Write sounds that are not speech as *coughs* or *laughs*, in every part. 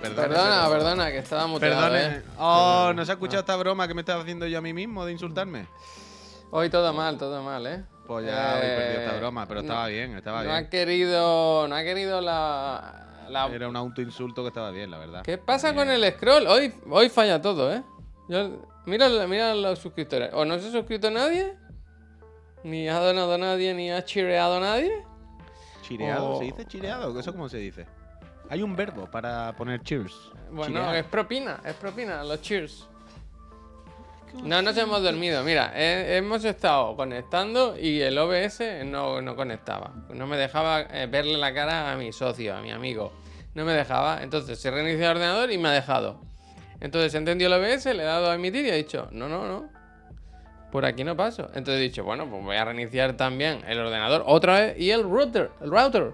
Perdona, perdona, que estaba muteado, Perdone. ¿eh? Oh, ¿no se ha escuchado esta broma que me estaba haciendo yo a mí mismo de insultarme? Hoy todo mal, todo mal, ¿eh? Pues ya he perdido esta Eh, broma, pero no- estaba bien, estaba no ha bien. querido, no ha querido la, la- Era un autoinsulto que estaba bien, la verdad. ¿Qué pasa Bien. con el scroll? Hoy, hoy falla todo, ¿eh? Yo- mira, mira los suscriptores. O no se ha suscrito nadie, ni ha donado nadie, ni ha chireado nadie. ¿Chireado? o- ¿Se dice chireado? ¿Eso cómo se dice? Hay un verbo para poner cheers. Bueno, es propina, es propina, los cheers. No nos hemos dormido. Mira, hemos estado conectando y el OBS no, no conectaba. No me dejaba eh, verle la cara a mi socio, a mi amigo. No me dejaba. Entonces se reinició el ordenador y me ha dejado. Entonces entendió el OBS, le he dado a emitir y ha dicho, no, no, no. Por aquí no paso. Entonces he dicho, bueno, pues voy a reiniciar también el ordenador otra vez y el router, el router.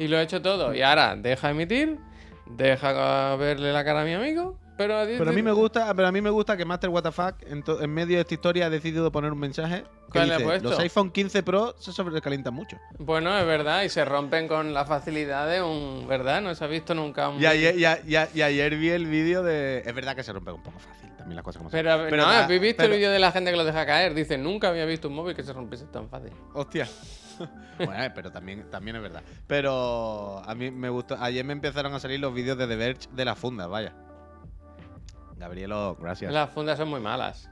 Y lo he hecho todo. Y ahora deja emitir, deja verle la cara a mi amigo. Pero, Pero a mí me gusta, pero a mí me gusta que Master WTF en, en medio de esta historia ha decidido poner un mensaje los iPhone 15 Pro se sobrecalientan mucho. Bueno, es verdad, y se rompen con la facilidad de un. ¿Verdad? No se ha visto nunca un. Y ayer, y a- y a- y ayer vi el vídeo de... Es verdad que se rompe un poco fácil, también las cosas como son. Pero, no, ¿habéis visto pero- el vídeo de la gente que lo deja caer? Dice, nunca había visto un móvil que se rompiese tan fácil. Hostia. *laughs* bueno, pero también, también es verdad. Pero a mí me gustó. Ayer me empezaron a salir los vídeos de The Verge de las fundas, vaya. Gabrielo, gracias. Las fundas son muy malas.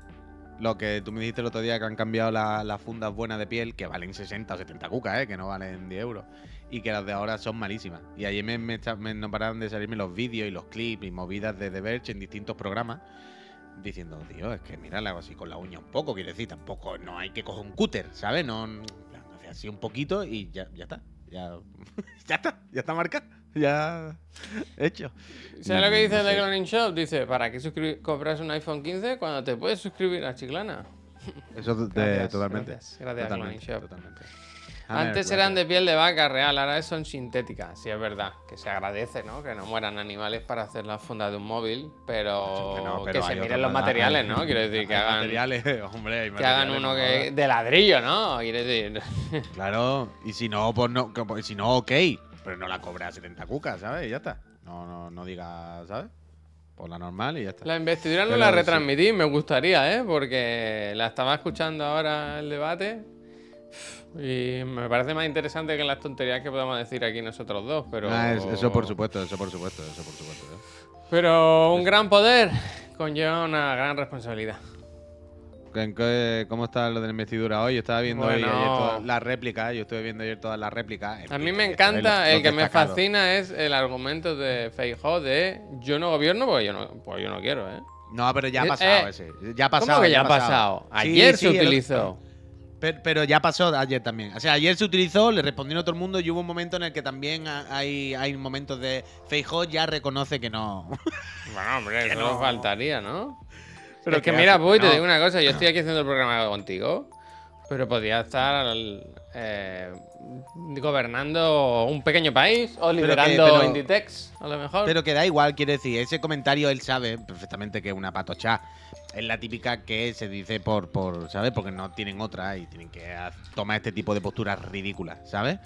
Lo que tú me dijiste el otro día que han cambiado la- las fundas buenas de piel, que valen 60 o 70 cucas, ¿eh? que no valen 10 euros. Y que las de ahora son malísimas. Y ayer me, me echa- me- no pararon de salirme los vídeos y los clips y movidas de The Verge en distintos programas. Diciendo, tío, es que mira, le hago así con la uña un poco, quiere decir, tampoco no hay que coger un cúter, ¿sabes? No, así un poquito y ya, ya está. Ya, *laughs* ya está, ya está marcado. Ya hecho. ¿Sabes lo que dice sé. Cloning Shop? Dice, ¿para qué suscri- compras un iPhone 15 cuando te puedes suscribir a Chiclana? Eso de- Gracias, totalmente. gracias, gracias, totalmente, Cloning Shop. totalmente. A ver, Antes pues, eran de piel de vaca real, ahora son sintéticas. Sí, es verdad. Que se agradece, ¿no? Que no mueran animales para hacer la funda de un móvil, pero, no, pero que se miren los ma- materiales, ¿no? Quiero decir, que hagan, materiales, *laughs* hombre, hay que hagan materiales, uno no que de ladrillo, ¿no? Quiero decir. *laughs* Claro, y si no, pues no, pues si no, ok. Pero no la cobra 70 cucas, ¿sabes? Y ya está. No, no, no diga, ¿sabes? Por la normal y ya está. La investidura no Pero la sí. retransmití, me gustaría, ¿eh? Porque la estaba escuchando ahora el debate. Y me parece más interesante que las tonterías que podamos decir aquí nosotros dos, pero. Ah, es- eso por supuesto, eso por supuesto, eso por supuesto. ¿eh? Pero un gran poder conlleva una gran responsabilidad. ¿En qué- ¿Cómo está lo de la investidura hoy? Yo estaba viendo hoy ayer todas las réplicas, yo estuve viendo ayer todas las réplicas. A mí me fin, esto es encanta, el que me fascina es el argumento de Feijóo de yo no gobierno porque yo no, pues yo no quiero, ¿eh? No, pero ya ha Eh, pasado eh, ese. Ya ha pasado. ¿Cómo que ya ha ha pasado? Ayer sí, se el- utilizó. Pero, pero ya pasó ayer también. O sea, ayer se utilizó, le respondieron a todo el mundo y hubo un momento en el que también ha- hay, hay momentos de Feijó ya reconoce que no. *laughs* Bueno, hombre, eso no faltaría, ¿no? Pero es que que mira, hace- Puy, te no. digo una cosa, yo estoy aquí *laughs* haciendo el programa contigo, pero podría estar eh, gobernando un pequeño país o que- liderando pero- Inditex, a lo mejor. Pero que da igual, quiere decir, ese comentario él sabe perfectamente que es una patocha. Es la típica que se dice por, por ¿sabes? Porque no tienen otra y tienen que tomar este tipo de posturas ridículas, ¿sabes?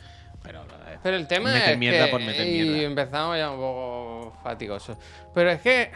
Pero, eh, Pero el tema meter es mierda que por meter y mierda. empezamos ya un poco fatigosos. Pero es que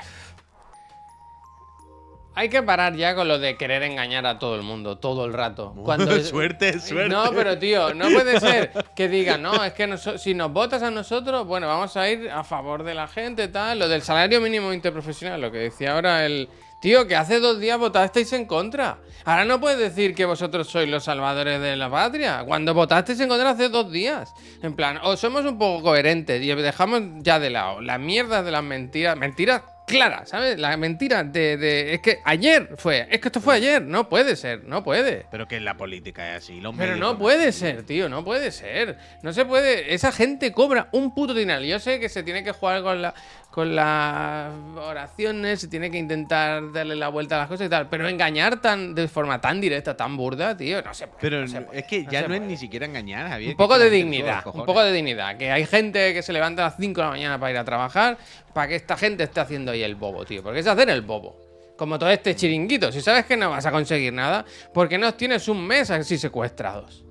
hay que parar ya con lo de querer engañar a todo el mundo todo el rato. Cuando *laughs* Suerte, suerte. No, pero tío, no puede ser que digan, no, es que noso- si nos votas a nosotros, bueno, vamos a ir a favor de la gente, tal. Lo del salario mínimo interprofesional, lo que decía ahora el. Tío, que hace dos días votasteis en contra. Ahora no puedes decir que vosotros sois los salvadores de la patria. Cuando votasteis en contra hace dos días. En plan, o somos un poco coherentes y dejamos ya de lado las mierdas de las mentiras. Mentiras claras, ¿sabes? Las mentiras de, de- Es que ayer fue. Es que esto fue ayer. No puede ser, no puede. Pero que la política es así. Los Pero no puede ser, tío, no puede ser. No se puede. Esa gente cobra un puto dinero. Yo sé que se tiene que jugar con la con las oraciones, se tiene que intentar darle la vuelta a las cosas y tal. Pero engañar tan de forma tan directa, tan burda, tío, no puede. Pero no se puede, es que ya no es ni siquiera engañar, Javier. Un poco que de que dignidad, un poco de dignidad. Que hay gente que se levanta a las 5 de la mañana para ir a trabajar, para que esta gente esté haciendo ahí el bobo, tío. Porque es hacer el bobo. Como todo este chiringuito. Si sabes que no vas a conseguir nada, ¿por qué no tienes un mes así secuestrados?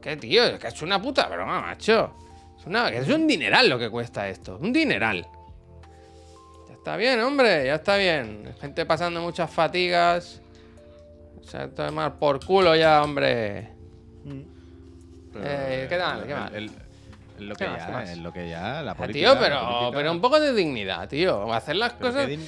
¿Qué, tío? Es que es una puta broma, macho. Es, una- es un dineral lo que cuesta esto. Un dineral. Está bien, hombre, ya está bien. Gente pasando muchas fatigas. O sea, esto es más por culo ya, hombre. Pero, Eh, ¿qué tal? ¿Qué el- mal? el- es lo ¿Qué que ya, más? lo que ya, la Ah, política. tío, pero, política- pero un poco de dignidad, tío. Hacer las pero cosas. eh,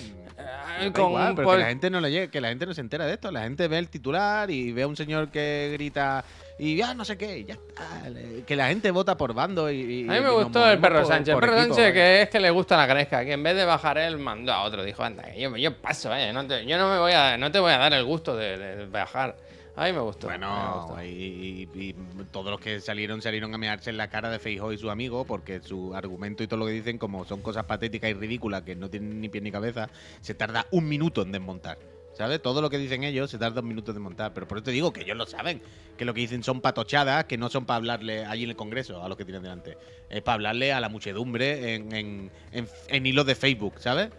con igual, pero por- que la gente no le llegue, que la gente no se entera de esto. La gente ve el titular y ve a un señor que grita y ya no sé qué, ya está. Que la gente vota por bando y. y- A mí me gustó el perro por- Sánchez. El perro equipo, Sánchez vaya. que es que le gusta la gresca, que en vez de bajar él mandó a otro. Dijo, anda, yo, yo paso, eh, no te- yo no me voy a, no te voy a dar el gusto de, de bajar. A mí me gustó. mí me Bueno, gustó. y, y- y todos los que salieron salieron a mearse en la cara de Feijóo y su amigo porque su argumento y todo lo que dicen como son cosas patéticas y ridículas que no tienen ni pie ni cabeza, se tarda un minuto en desmontar. ¿Sabes? Todo lo que dicen ellos se tarda un minuto en desmontar. Pero por eso te digo que ellos lo saben. Que lo que dicen son patochadas, que no son para hablarle allí en el Congreso a los que tienen delante. Es para hablarle a la muchedumbre en, en- en- en hilos de Facebook, ¿sabes?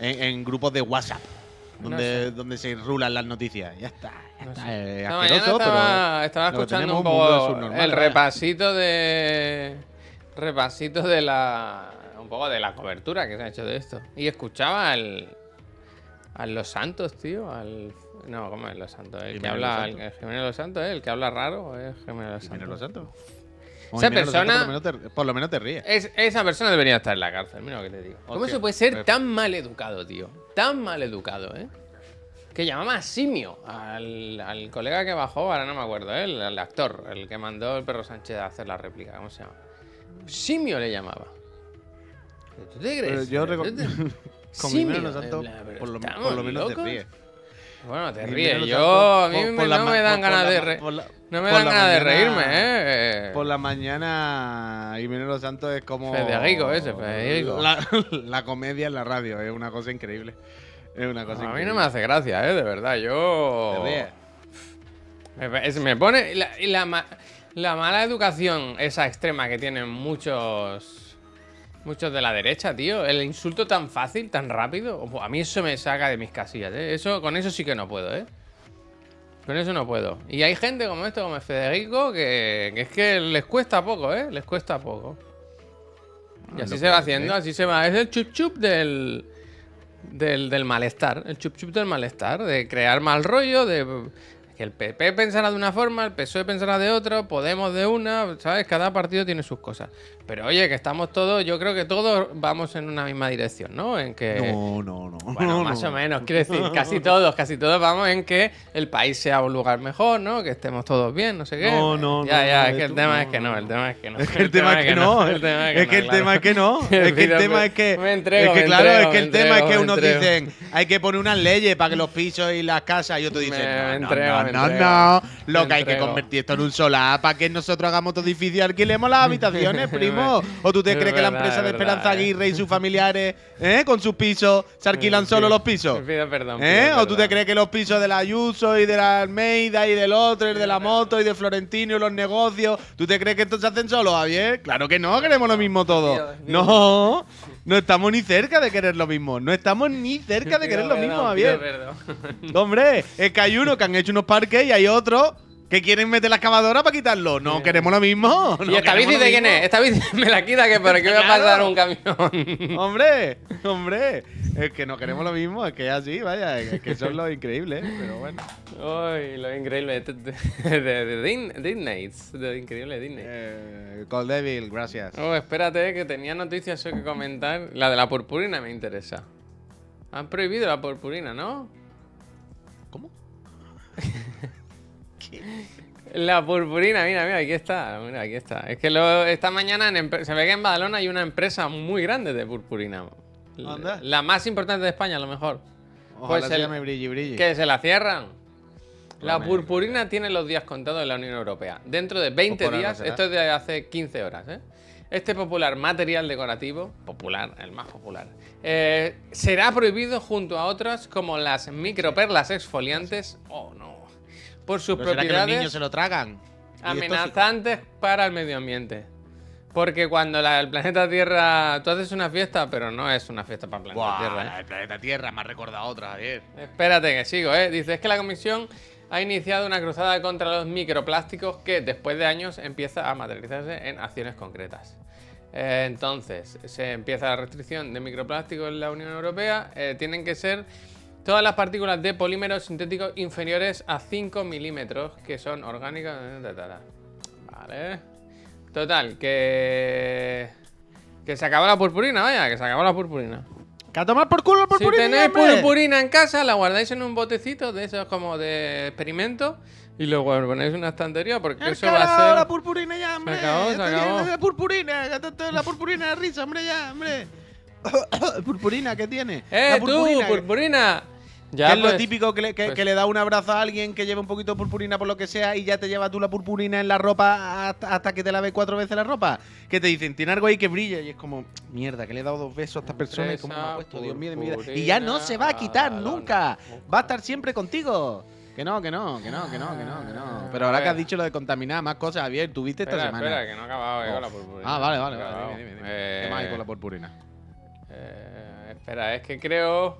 En, grupos de WhatsApp. No Donde, sé. donde se rulan las noticias. Ya está. Ya No está. sé. Es asqueroso, pero- estaba, estaba lo que escuchando un de poco subnormal, el vaya. repasito de. Repasito de la. Un poco de la cobertura que se ha hecho de esto. Y escuchaba al. A Los Santos, tío. Al. No, ¿cómo es Los Santos? El que habla. El, Santos. el Jiménez Los Santos, ¿eh? El que habla raro, ¿o es Jiménez Los Jiménez Los Santos. Esa Los Santos persona- Por lo, menos te, por lo menos te ríes. Es- esa persona debería estar en la cárcel, mira lo que te digo. ¿Cómo Hostia, se puede ser tan mal educado, tío? Tan mal educado, ¿eh? Que llamaba simio al, al colega que bajó, ahora no me acuerdo, ¿eh? el, el actor, el que mandó el perro Sánchez a hacer la réplica, ¿cómo se llama? Simio le llamaba. ¿Tú te crees? Yo ¿Tú te- Simio, Jiménez Los Santos, en plan, pero por lo, ¿estamos por lo menos locos? te ríes. Bueno, te ríes. Yo, a mí por- por no me dan ganas de ma- re- por la- No me dan ganas de reírme, ¿eh? Por la mañana, Jiménez Los Santos es como. Federico ese, Federico. La, *laughs* la comedia en la radio, es una cosa increíble. Es una cosa A mí increíble. no me hace gracia, ¿eh? De verdad, yo... Te ríes. Me, es- me pone. y La, la mala educación, esa extrema que tienen muchos. Muchos de la derecha, tío. El insulto tan fácil, tan rápido. A mí eso me saca de mis casillas, ¿eh? Eso, con eso sí que no puedo, ¿eh? Con eso no puedo. Y hay gente como esto, como Federico, que, que es que les cuesta poco, ¿eh? Les cuesta poco. Y así se va haciendo, así se va. Es el chup chup del, del, del malestar. El chup chup del malestar. De crear mal rollo, de que el PP pensará de una forma, el PSOE pensará de otra, Podemos de una, ¿sabes? Cada partido tiene sus cosas. Pero oye, que estamos todos, yo creo que todos vamos en una misma dirección, ¿no? En que... No, no, no. Bueno, no, más no. o menos, quiero decir, *laughs* casi todos, casi todos vamos en que el país sea un lugar mejor, ¿no? Que estemos todos bien, no sé qué. No, no, Ya, no, ya, es que el tema es que no, el tema es que no. Es que el tema es que no. Es que el tema es que no. Es que el tema es que. me entrego, es que claro, *laughs* es que el tema es que unos dicen hay que poner unas leyes para que los pisos y las casas y otros dicen no, no, no, no. Lo que hay que convertir esto en un solar para que nosotros hagamos edificio y alquilemos las *laughs* habitaciones, primo. ¿O tú te Es crees que la empresa de verdad, Esperanza. Aguirre y sus *laughs* familiares, eh, con sus pisos, se alquilan solo los pisos? Pido perdón. ¿Eh? pido ¿O tú te crees que los pisos de la Ayuso y de la Almeida y del otro, y de la moto y de Florentino y los negocios, ¿tú te crees que estos se hacen solos, Javier? Claro que no, queremos lo mismo todos. No, no estamos ni cerca de querer lo mismo. No estamos ni cerca de *laughs* Pido querer lo mismo, pido Javier. perdón. Hombre, es que hay unos que han hecho unos parques y hay otros que quieren meter la excavadora para quitarlo. No queremos lo mismo. *laughs* no ¿Y esta bici de quién es? Esta bici me la quita que por aquí voy a pasar un camión. *laughs* Hombre, hombre, es que no queremos lo mismo, es que es así, vaya, es que eso es lo increíble, ¿eh? pero bueno. Uy, lo increíble *laughs* de, de, de, Disney. De lo increíble de Disney. Eh, Cold Devil, gracias. Oh, espérate, que tenía noticias que comentar. La de la purpurina me interesa. Han prohibido la purpurina, ¿no? ¿Cómo? La purpurina, mira, mira, aquí está. Mira, aquí está. Es que lo- esta mañana en se ve que en Badalona hay una empresa muy grande de purpurina. La, Anda. la más importante de España, a lo mejor. Ojalá Pues se llame Brilli Brilli. Que se la cierran. La Hombre. purpurina tiene los días contados en la Unión Europea. Dentro de 20 Pues días, esto es de hace 15 horas, ¿eh? Este popular material decorativo, popular, el más popular, eh, será prohibido junto a otras como las microperlas exfoliantes, oh no, por sus ¿Pero será que los propiedades niños se lo tragan? Amenazantes para el medio ambiente. Porque cuando la- el planeta Tierra, tú haces una fiesta, pero no es una fiesta para el planeta Buah, Tierra, ¿eh? el planeta Tierra me ha recordado otra, Javier. Espérate que sigo, ¿eh? Dice, es que la comisión ha iniciado una cruzada contra los microplásticos que después de años empieza a materializarse en acciones concretas. Eh, entonces, se empieza la restricción de microplásticos en la Unión Europea. Eh, tienen que ser todas las partículas de polímeros sintéticos inferiores a 5 milímetros, que son orgánicas. eh. Vale. Total, que. Que se acabó la purpurina, vaya, que se acabó la purpurina. ¡Que a tomar por culo la Si purpurina! tenéis hombre! purpurina en casa, la guardáis en un botecito de esos como de experimento y luego ponéis en una estantería porque ¡El eso va a la ser. purpurina ya, hombre! acabó, se acabó. de purpurina! La purpurina de risa, hombre, ya, hombre. *coughs* purpurina, ¿qué tiene? ¡Eh, La tú, purpurina, que Ya es lo pues, típico que le, que- pues- que le da un abrazo a alguien que lleva un poquito de purpurina por lo que sea y ya te lleva tú la purpurina en la ropa hasta, hasta que te lave cuatro veces la ropa. Que te dicen, tiene algo ahí que brilla y es como, mierda, que le he dado dos besos a esta persona y cómo me ha puesto, Dios mío de mi vida. Y ya no se va a quitar nunca. Va a estar siempre contigo. Que no, que no, que no, que no, que no, que no. Pero ahora que has dicho lo de contaminar, más cosas, Javier, tuviste esta Espera, semana. espera, que no he acabado eh, con la purpurina. Ah, vale, vale, vale. Dime, dime, dime. Eh, ¿Qué más hay con la purpurina? eh, espera, es que creo.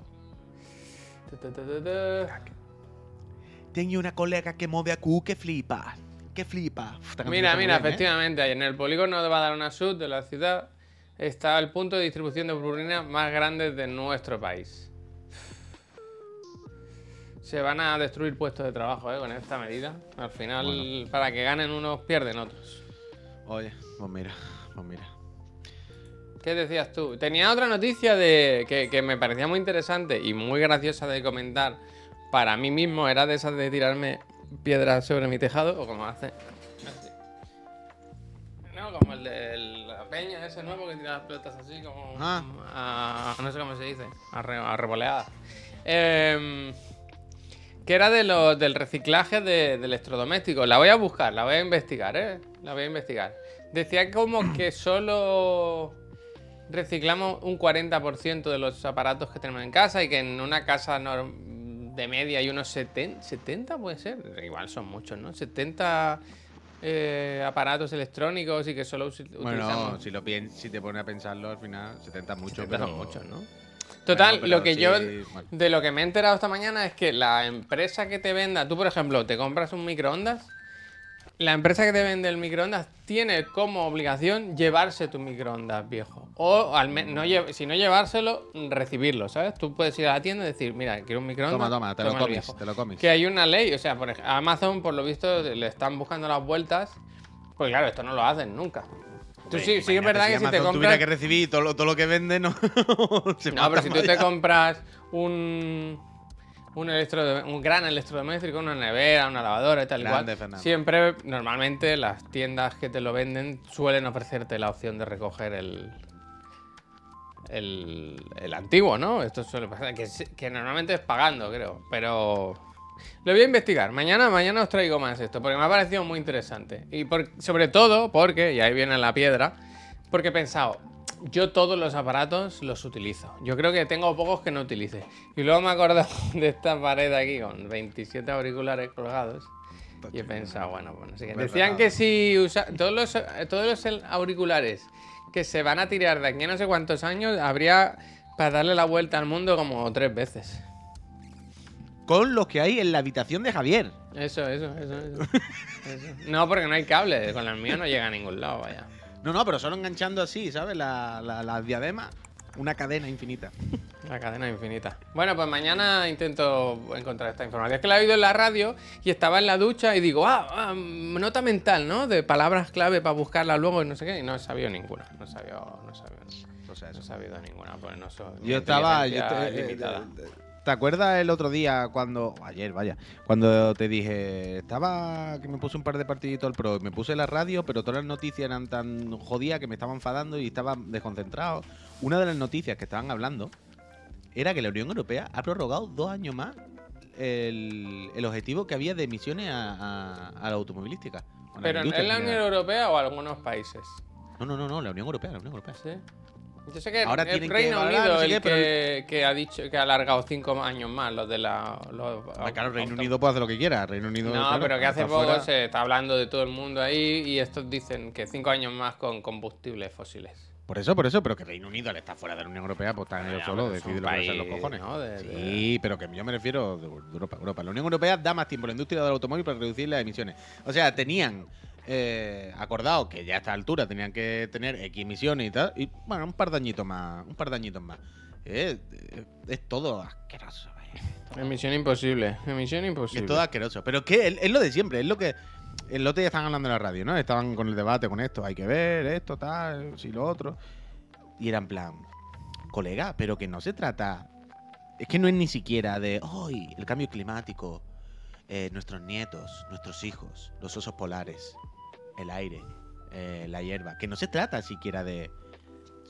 Tengo una colega que mueve a Q que flipa. Que flipa. Uf, Mira, mira, bien, ¿eh? efectivamente, en el polígono de Badalona Sur de la ciudad está el punto de distribución de purpurina más grande de nuestro país. Se van a destruir puestos de trabajo ¿eh? con esta medida. Al final, Bueno. para que ganen unos, pierden otros. Oye, pues mira, pues mira. ¿Qué decías tú? Tenía otra noticia de que, que me parecía muy interesante y muy graciosa de comentar para mí mismo. Era de esas de tirarme piedras sobre mi tejado o como hace. así. No, como el de la peña ese nuevo que tira las pelotas así como Ah. a- no sé cómo se dice, a, re- a revoleadas. Em, que era de lo, del reciclaje de, de electrodomésticos. La voy a buscar, la voy a investigar, ¿eh? La voy a investigar. Decía como que solo reciclamos un 40% de los aparatos que tenemos en casa y que en una casa de media hay unos 70, 70 puede ser, igual son muchos, ¿no? 70 eh, aparatos electrónicos y que solo usi- Bueno, utilizamos... si, lo si te pones a pensarlo, al final 70 mucho, 70 pero... son muchos, ¿no? Total, lo que sí, yo bueno. de lo que me he enterado esta mañana es que la empresa que te venda, tú por ejemplo, te compras un microondas, la empresa que te vende el microondas tiene como obligación llevarse tu microondas viejo. O al no si no llevárselo, recibirlo, ¿sabes? Tú puedes ir a la tienda y decir, mira, quiero un microondas. Toma, toma, te lo comes, viejo". te lo comes. Que hay una ley, o sea, por ej- a Amazon por lo visto le están buscando las vueltas. Pues claro, esto no lo hacen nunca. Tú sí, sí es verdad que si te compras... tuviera que recibir todo lo, todo lo que vende, no. *laughs* No, pero si tú te compras un, un, electro, un gran electrodoméstico, una nevera, una lavadora y tal Grande, Fernando. siempre, normalmente, las tiendas que te lo venden suelen ofrecerte la opción de recoger el, el, el antiguo, ¿no? Esto suele pasar, que, que normalmente es pagando, creo, pero... Lo voy a investigar. Mañana, mañana os traigo más esto, porque me ha parecido muy interesante. Y por- sobre todo porque, y ahí viene la piedra, porque he pensado, yo todos los aparatos los utilizo. Yo creo que tengo pocos que no utilice. Y luego me he acordado *laughs* de esta pared aquí con 27 auriculares colgados. Y he pensado, bueno, pues no sé qué. Verdad. Decían que si usa todos los, todos los auriculares que se van a tirar de aquí a no sé cuántos años, habría para darle la vuelta al mundo como tres veces. Con los que hay en la habitación de Javier. Eso, eso, eso, eso. *laughs* Eso. No, porque no hay cable. Con el mío no llega a ningún lado, vaya. No, no, pero solo enganchando así, ¿sabes? La, la, la diadema. Una cadena infinita. *laughs* La cadena infinita. Bueno, pues mañana intento encontrar esta información. Es que la he oído en la radio y estaba en la ducha y digo, ah, ah, nota mental, ¿no? De palabras clave para buscarla luego y no sé qué. Y no he sabido ninguna. No he sabido, no he sabido, O sea, no he sabido ninguna. Pues no soy. Yo estaba. Yo te, eh, eh, ¿Te acuerdas el otro día cuando. Ayer, vaya. Cuando te dije. Estaba. Que me puse un par de partiditos al pro. Me puse la radio, pero todas las noticias eran tan jodidas que me estaba enfadando y estaba desconcentrado. Una de las noticias que estaban hablando era que la Unión Europea ha prorrogado dos años más el, el objetivo que había de emisiones a, a- a la automovilística. a la Pero ¿es la en Unión. Europea o algunos países? No, no, no, no, la Unión Europea, la Unión Europea. Sí. Yo sé que Ahora que Reino Unido no sé el qué, que, que ha dicho que ha alargado cinco años más los de la. Los, Ah, claro, Reino Unido puede hacer lo que quiera. Reino Unido. No, claro, pero que hace está poco fuera. se está hablando de todo el mundo ahí y estos dicen que cinco años más con combustibles fósiles. Por eso, por eso, pero que Reino Unido al estar fuera de la Unión Europea, pues están ellos solos, un deciden lo que los cojones. ¿no? De- sí, pero que yo me refiero de Europa, Europa. La Unión Europea da más tiempo a la industria del automóvil para reducir las emisiones. O sea, tenían eh, acordado que ya a esta altura tenían que tener X emisiones y tal. Y bueno, un par de añitos más. Un par de añitos más. Eh, eh, es todo asqueroso. Emisión imposible. Emisión Es imposible. todo asqueroso. Pero es que es, es lo de siempre, es lo que. El otro día estaban hablando en la radio, ¿no? Estaban con el debate con esto, hay que ver esto, tal, si lo otro. Y era en plan, colega, pero que no se trata. Es que no es ni siquiera de, hoy el cambio climático, eh, nuestros nietos, nuestros hijos, los osos polares, el aire, eh, la hierba. Que no se trata siquiera de.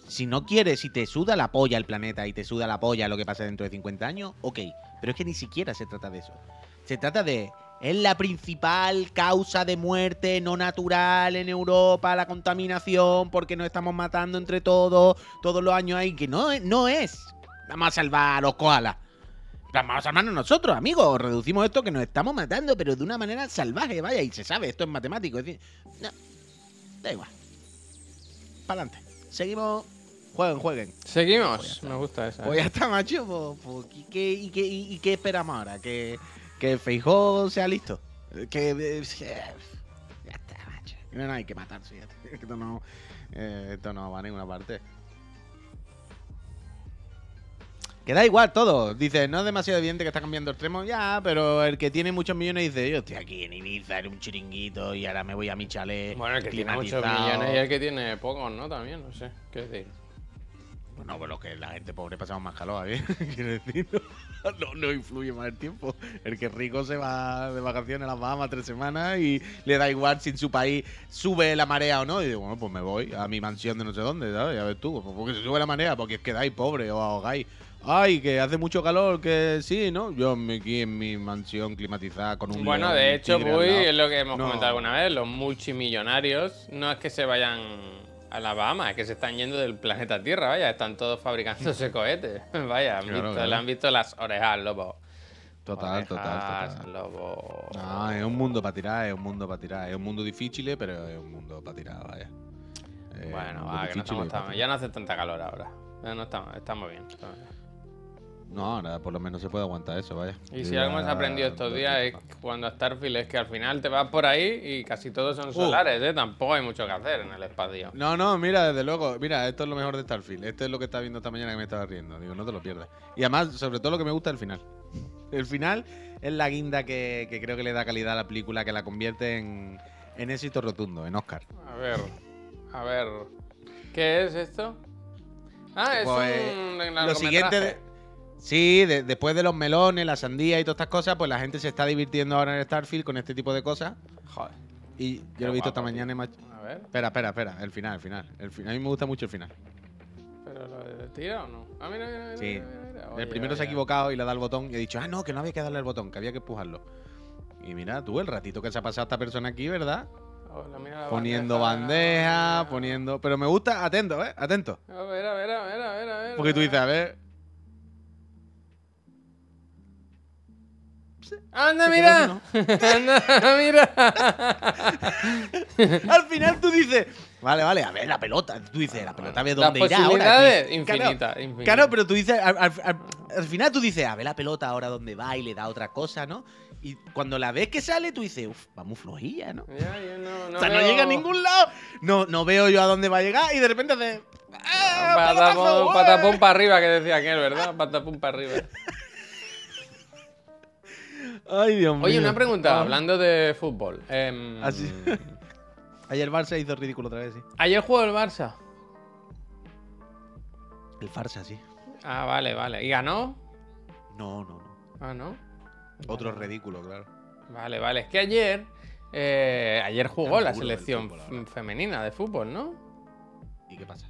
Si no quieres, si te suda la polla el planeta y te suda la polla lo que pasa dentro de 50 años, ok. Pero es que ni siquiera se trata de eso. Se trata de. Es la principal causa de muerte no natural en Europa, la contaminación, porque nos estamos matando entre todos, todos los años ahí, que no, no es. Vamos a salvar a los koalas. Vamos a salvarnos nosotros, amigos. Reducimos esto que nos estamos matando, pero de una manera salvaje, vaya, y se sabe, esto es matemático. Es decir, no, da igual. Para adelante. Seguimos. Jueguen, jueguen. Seguimos. Me gusta esa. Pues ya está, macho. Pues, pues, ¿y, qué, y, qué, y- qué esperamos ahora? ¿Que, que Feijó sea listo? Que. eh, ya está, macho. No, no hay que matarse. ya *laughs* está. Esto no, eh, esto no va a ninguna parte. Que da igual todo. Dice, no es demasiado evidente que está cambiando extremo. Ya, pero el que tiene muchos millones dice, yo estoy aquí en Ibiza, en un chiringuito y ahora me voy a mi chalet. Bueno, el que tiene muchos climatizado". millones y el que tiene pocos, ¿no? También, no sé. ¿Qué decir? Bueno, pero que la gente pobre pasamos más calor, ¿eh? *laughs* Quiero decir, no, no, influye más el tiempo. El que es rico se va de vacaciones a las Bahamas tres semanas y le da igual si en su país sube la marea o no. Y digo, bueno, pues me voy a mi mansión de no sé dónde, ¿sabes? Ya ves tú, pues porque se sube la marea, porque es que dais pobre o ahogáis. Ay, que hace mucho calor, que sí, ¿no? Yo aquí en mi mansión climatizada con un Bueno, león de hecho, Puy, es lo que hemos No. comentado alguna vez, los multimillonarios no es que se vayan a la Bahamas, es que se están yendo del planeta Tierra, vaya, están todos fabricándose *laughs* cohetes. *laughs* Vaya, han Claro, visto- claro. le han visto las orejas al lobo. Total, total, total. al lobo. No, es un mundo para tirar, es un mundo para tirar. Es un mundo difícil, pero es un mundo para tirar, vaya. Eh, Bueno, va, que no estamos tan- ya no hace tanta calor ahora. Ya no estamos, estamos bien. estamos bien. No, ahora por lo menos se puede aguantar eso, vaya. Y si algo hemos aprendido estos días es cuando a Starfield es que al final te vas por ahí y casi todos Uh. son solares, ¿eh? Tampoco hay mucho que hacer en el espacio. No, no, mira, desde luego, mira, esto es lo mejor de Starfield. Esto es lo que estaba viendo esta mañana que me estaba riendo. Digo, no te lo pierdas. Y además, sobre todo lo que me gusta es el final. *laughs* El final es la guinda que, que creo que le da calidad a la película, que la convierte en, en éxito rotundo, en Oscar. A ver, a ver. ¿Qué es esto? Ah, es Pues, un Lo siguiente, de- sí, de- después de los melones, la sandía y todas estas cosas, pues la gente se está divirtiendo ahora en Starfield con este tipo de cosas. Joder. Y yo Qué lo he visto esta mañana y ha- A ver, Espera, espera, espera. El final, el final. El. A mí me gusta mucho el final. ¿pero lo de tira o no? Ah, mira, mira, mira. Sí. mira, mira. Oye, el primero se ha equivocado y le da el botón y ha dicho, ah, no, que no había que darle el botón, que había que empujarlo. Y mira, tú, el ratito que se ha pasado esta persona aquí, ¿verdad? Hola, mira la Poniendo bandeja, poniendo. Pero me gusta, atento, ¿eh? Atento. A ver, a ver, a ver, a ver, a ver. Porque tú dices, a ver. ¡Anda, mira! *laughs* ¡Anda, mira! Al final tú dices, vale, vale, a ver la pelota. Tú dices, la pelota ve Las dónde irá ahora. posibilidades, infinitas, Claro, infinitas. Claro, pero tú dices, al, al- al- al final tú dices, a ver la pelota ahora dónde va y le da otra cosa, ¿no? Y cuando la ves que sale, tú dices, uff, va muy flojilla, ¿no? Ya, yo no, no o sea, no veo- llega a ningún lado. No, no veo yo a dónde va a llegar y de repente hace. ¡Ah, Patapum, ué! patapum para arriba, que decía aquel, ¿verdad? Patapum para arriba. *laughs* Ay, Dios mío. Oye, una pregunta, Ah. hablando de fútbol. em, Ah, sí. *laughs* Ayer Barça hizo ridículo otra vez, sí. Ayer jugó el Barça. El farsa, sí. Ah, vale, vale. ¿Y ganó? No, no, no. Ah, ¿no? Otro ridículo, claro. Vale, vale. Es que ayer. eh, ayer jugó la del selección fútbol ahora. f- femenina de fútbol, ¿no? ¿Y qué pasa?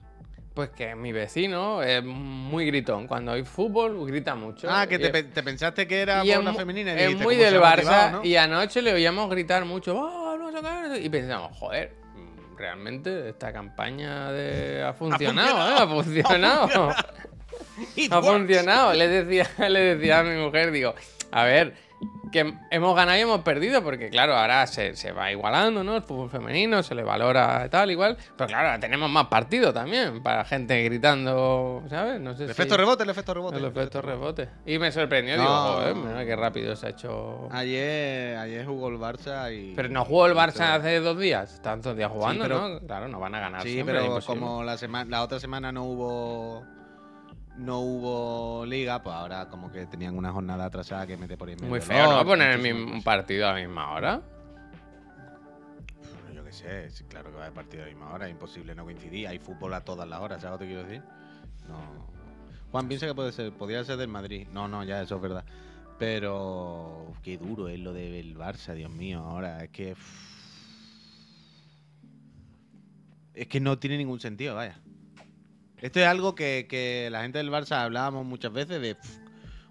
Pues que mi vecino es muy gritón. Cuando hay fútbol, grita mucho. Ah, que te, pe- te pensaste que era por mu- femenina. y Es dijiste, muy ¿cómo se del ha Barça. motivado, no? Y anoche le oíamos gritar mucho. "Oh, no qué", Y pensamos, joder, realmente esta campaña de... ha funcionado, ¿eh? Ha funcionado. Ha *laughs* works. funcionado. Le decía, *laughs* le decía a mi mujer, digo, a ver, que hemos ganado y hemos perdido, porque claro, ahora se, se va igualando, ¿no? El fútbol femenino se le valora tal, igual. Pero claro, ahora tenemos más partidos también, para gente gritando, ¿sabes? No sé El si- efecto rebote, el efecto rebote. El efecto rebote. Y me sorprendió, No. digo, joder, mira qué rápido se ha hecho. Ayer, ayer jugó el Barça y. Pero no jugó el Barça hace dos días, están todos días jugando, pero- ¿no? Claro, no van a ganar. Sí, siempre, pero como la semana, la otra semana no hubo no hubo liga, pues ahora como que tenían una jornada atrasada que mete por ahí. Muy feo, ¿no? Poner el mismo partido a la misma hora. Yo qué sé, claro que va a haber partido a la misma hora, es imposible no coincidir. Hay fútbol a todas las horas, ¿sabes lo que quiero decir? No. Juan piensa que puede ser, podría ser del Madrid. No, no, ya eso es verdad. Pero qué duro es lo del Barça, Dios mío, ahora es que es que no tiene ningún sentido, vaya. Esto es algo que, que la gente del Barça hablábamos muchas veces de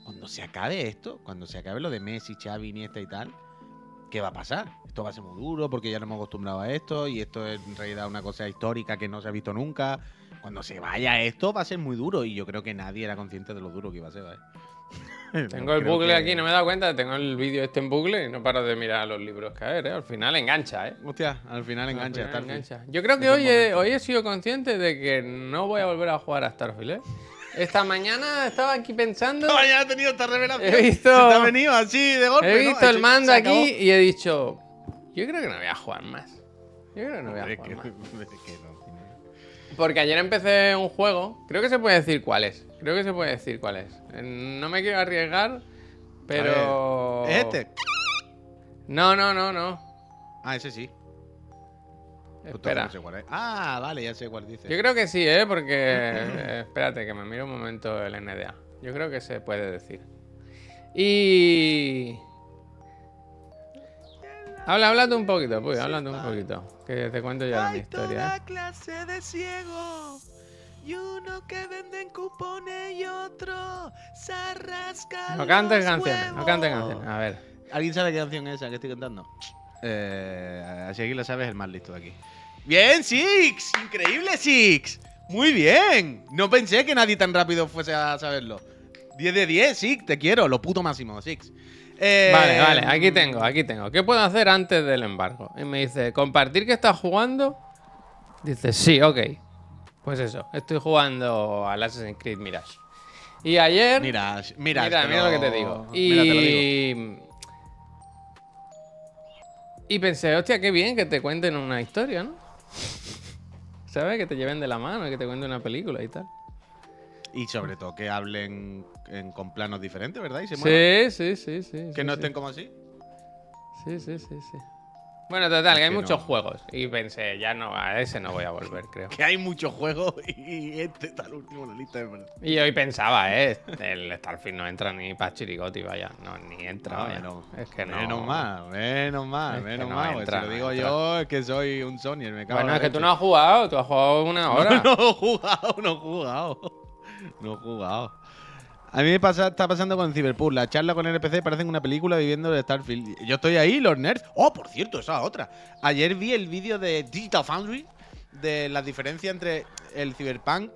cuando se acabe esto, cuando se acabe lo de Messi, Xavi, Iniesta y tal, ¿qué va a pasar? Esto va a ser muy duro porque ya nos hemos acostumbrado a esto y esto es en realidad una cosa histórica que no se ha visto nunca. Cuando se vaya esto va a ser muy duro y yo creo que nadie era consciente de lo duro que iba a ser. ¿vale? *laughs* Tengo el bucle que- aquí, no me he dado cuenta, tengo el vídeo este en bucle y no paro de mirar los libros caer, ¿eh? Al final engancha, ¿eh? Hostia, al final Al engancha. final Starfield. engancha. Yo creo que hoy he, momento. hoy he sido consciente de que no voy a volver a jugar a Starfield, ¿eh? Esta mañana estaba aquí pensando, No, *laughs* ya he tenido esta revelación. He visto- Se te ha venido así de golpe. he visto el mando aquí y he dicho, yo creo que no voy a jugar más. Yo creo que no voy a jugar más. *laughs* Porque ayer empecé un juego, creo que se puede decir cuál es. Creo que se puede decir cuál es. Eh, No me quiero arriesgar, pero. ¿Es este? No, no, no, no. Ah, ese sí. Espera. no sé cuál es. Ah, vale, ya sé cuál dice. Yo creo que sí, ¿eh? Porque. eh, espérate, que me miro un momento el NDA. Yo creo que se puede decir. Y. Habla, háblate un poquito, pues, háblate un poquito. Que te cuento ya mi historia, ¿eh? clase de ciego. Y uno que venden cupones y otro se rasca No cantes canciones, no cantes canciones. A ver. ¿Alguien sabe qué canción es esa que estoy cantando? Eh, si alguien la sabe, es el más listo de aquí. ¡Bien, Six! ¡Increíble, Six! ¡Muy bien! No pensé que nadie tan rápido fuese a saberlo. 10 de 10, Six, te quiero. Lo puto máximo, Six. Eh, Vale, vale, aquí tengo, aquí tengo. ¿Qué puedo hacer antes del embargo? Y me dice, ¿compartir que estás jugando? Dice, sí, ok. Pues eso, estoy jugando al Assassin's Creed Mirage. Y ayer. Mira, mira, mira, mira lo que te digo. Y. Mira, te lo digo. Y pensé, hostia, qué bien que te cuenten una historia, ¿no? ¿Sabes? Que te lleven de la mano, que te cuenten una película y tal. Y sobre todo que hablen en- con planos diferentes, ¿verdad? Y se. Sí, sí, sí, sí. Que sí, no sí. estén como así. Sí, sí, sí, sí. Bueno, total, Es que hay muchos no. juegos. Y pensé, ya no, a ese no voy a volver, creo. *laughs* Que hay muchos juegos *laughs* y este está el último en la lista de verdad. Y hoy pensaba, ¿eh? El Starfield no entra ni para Chirigoti, vaya. No, ni entra, No, vaya. es que no. menos mal, menos mal, Es menos no mal. entra, si lo digo entra. yo, es que soy un Sonyer, me cago en Bueno, es que tú no has jugado, tú has jugado una *laughs* hora. No, no he jugado, no he jugado. No he jugado. A mí me pasa, está pasando con Cyberpunk. La charla con NPC parecen una película viviendo de Starfield. Yo estoy ahí, los nerds. Oh, por cierto, esa otra. Ayer vi el vídeo de Digital Foundry de la diferencia entre el Cyberpunk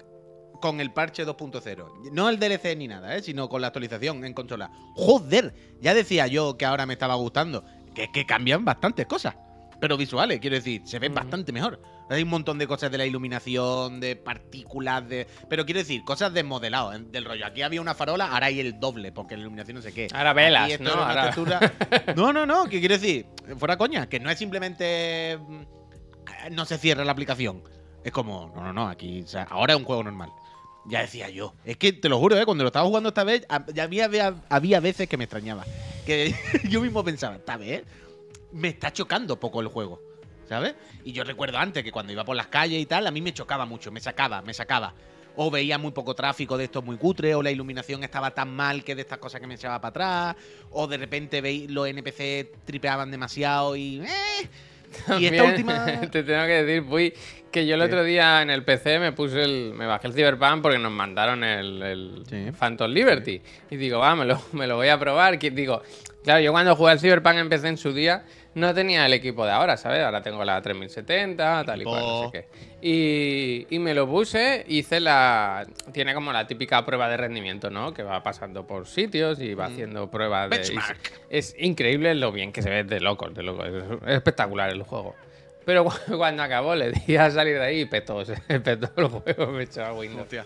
con el parche 2.0. No el DLC ni nada, ¿eh? sino con la actualización en consola. Joder, ya decía yo que ahora me estaba gustando. Que es que cambian bastantes cosas. Pero visuales, quiero decir, se ven Ujú. bastante mejor. Hay un montón de cosas de la iluminación, de partículas, de. Pero quiero decir, cosas de modelado, ¿eh? del rollo. Aquí había una farola, ahora hay el doble, porque la iluminación no sé qué. Ahora velas, ¿no? Ahora- textura- *laughs* No, no, no, que quiero decir, fuera coña, que no es simplemente. mm, No se cierra la aplicación. Es como, no, no, no, aquí. o sea, ahora es un juego normal. Ya decía yo. Es que te lo juro, ¿eh? cuando lo estaba jugando esta vez, ya había, había, había veces que me extrañaba. Que *laughs* yo mismo pensaba, esta vez me está chocando poco el juego. ¿Sabes? Y yo recuerdo antes que cuando iba por las calles y tal, a mí me chocaba mucho, me sacaba, me sacaba. O veía muy poco tráfico de estos muy cutre, o la iluminación estaba tan mal que de estas cosas que me echaba para atrás, o de repente veis los NPC tripeaban demasiado y. ¡eh! Y esta última. *laughs* te tengo que decir, Puy, que yo el otro día en el PC me puse el. Me bajé el Cyberpunk porque nos mandaron el, el Sí. Phantom Liberty. Y digo, va, me lo, me lo voy a probar. Que, digo, claro, yo cuando jugué al Cyberpunk empecé en su día. No tenía el equipo de ahora, ¿sabes? Ahora tengo la 3070, tal y cual, no sé qué. Y, y me lo puse, hice la. Tiene como la típica prueba de rendimiento, ¿no? Que va pasando por sitios y va haciendo pruebas de. Benchmark. Es increíble lo bien que se ve de locos, de locos. Es espectacular el juego. Pero *laughs* cu- cuando acabó, le di a salir de ahí y petó, *laughs* se petó el juego, me echó a Windows. Hostia.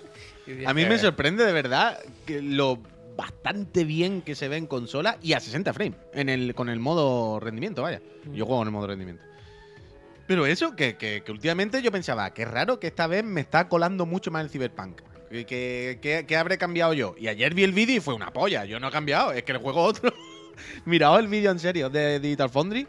A mí me sorprende de verdad que lo bastante bien que se ve en consola y a 60 frames en el, con el modo rendimiento, vaya. Yo juego en el modo rendimiento. Pero eso, que, que- que últimamente yo pensaba, qué raro que esta vez me está colando mucho más el Cyberpunk. Que, que, habré cambiado yo. Y ayer vi el vídeo y fue una polla. Yo no he cambiado, es que el juego otro. *laughs* Mirad el vídeo en serio de Digital Foundry.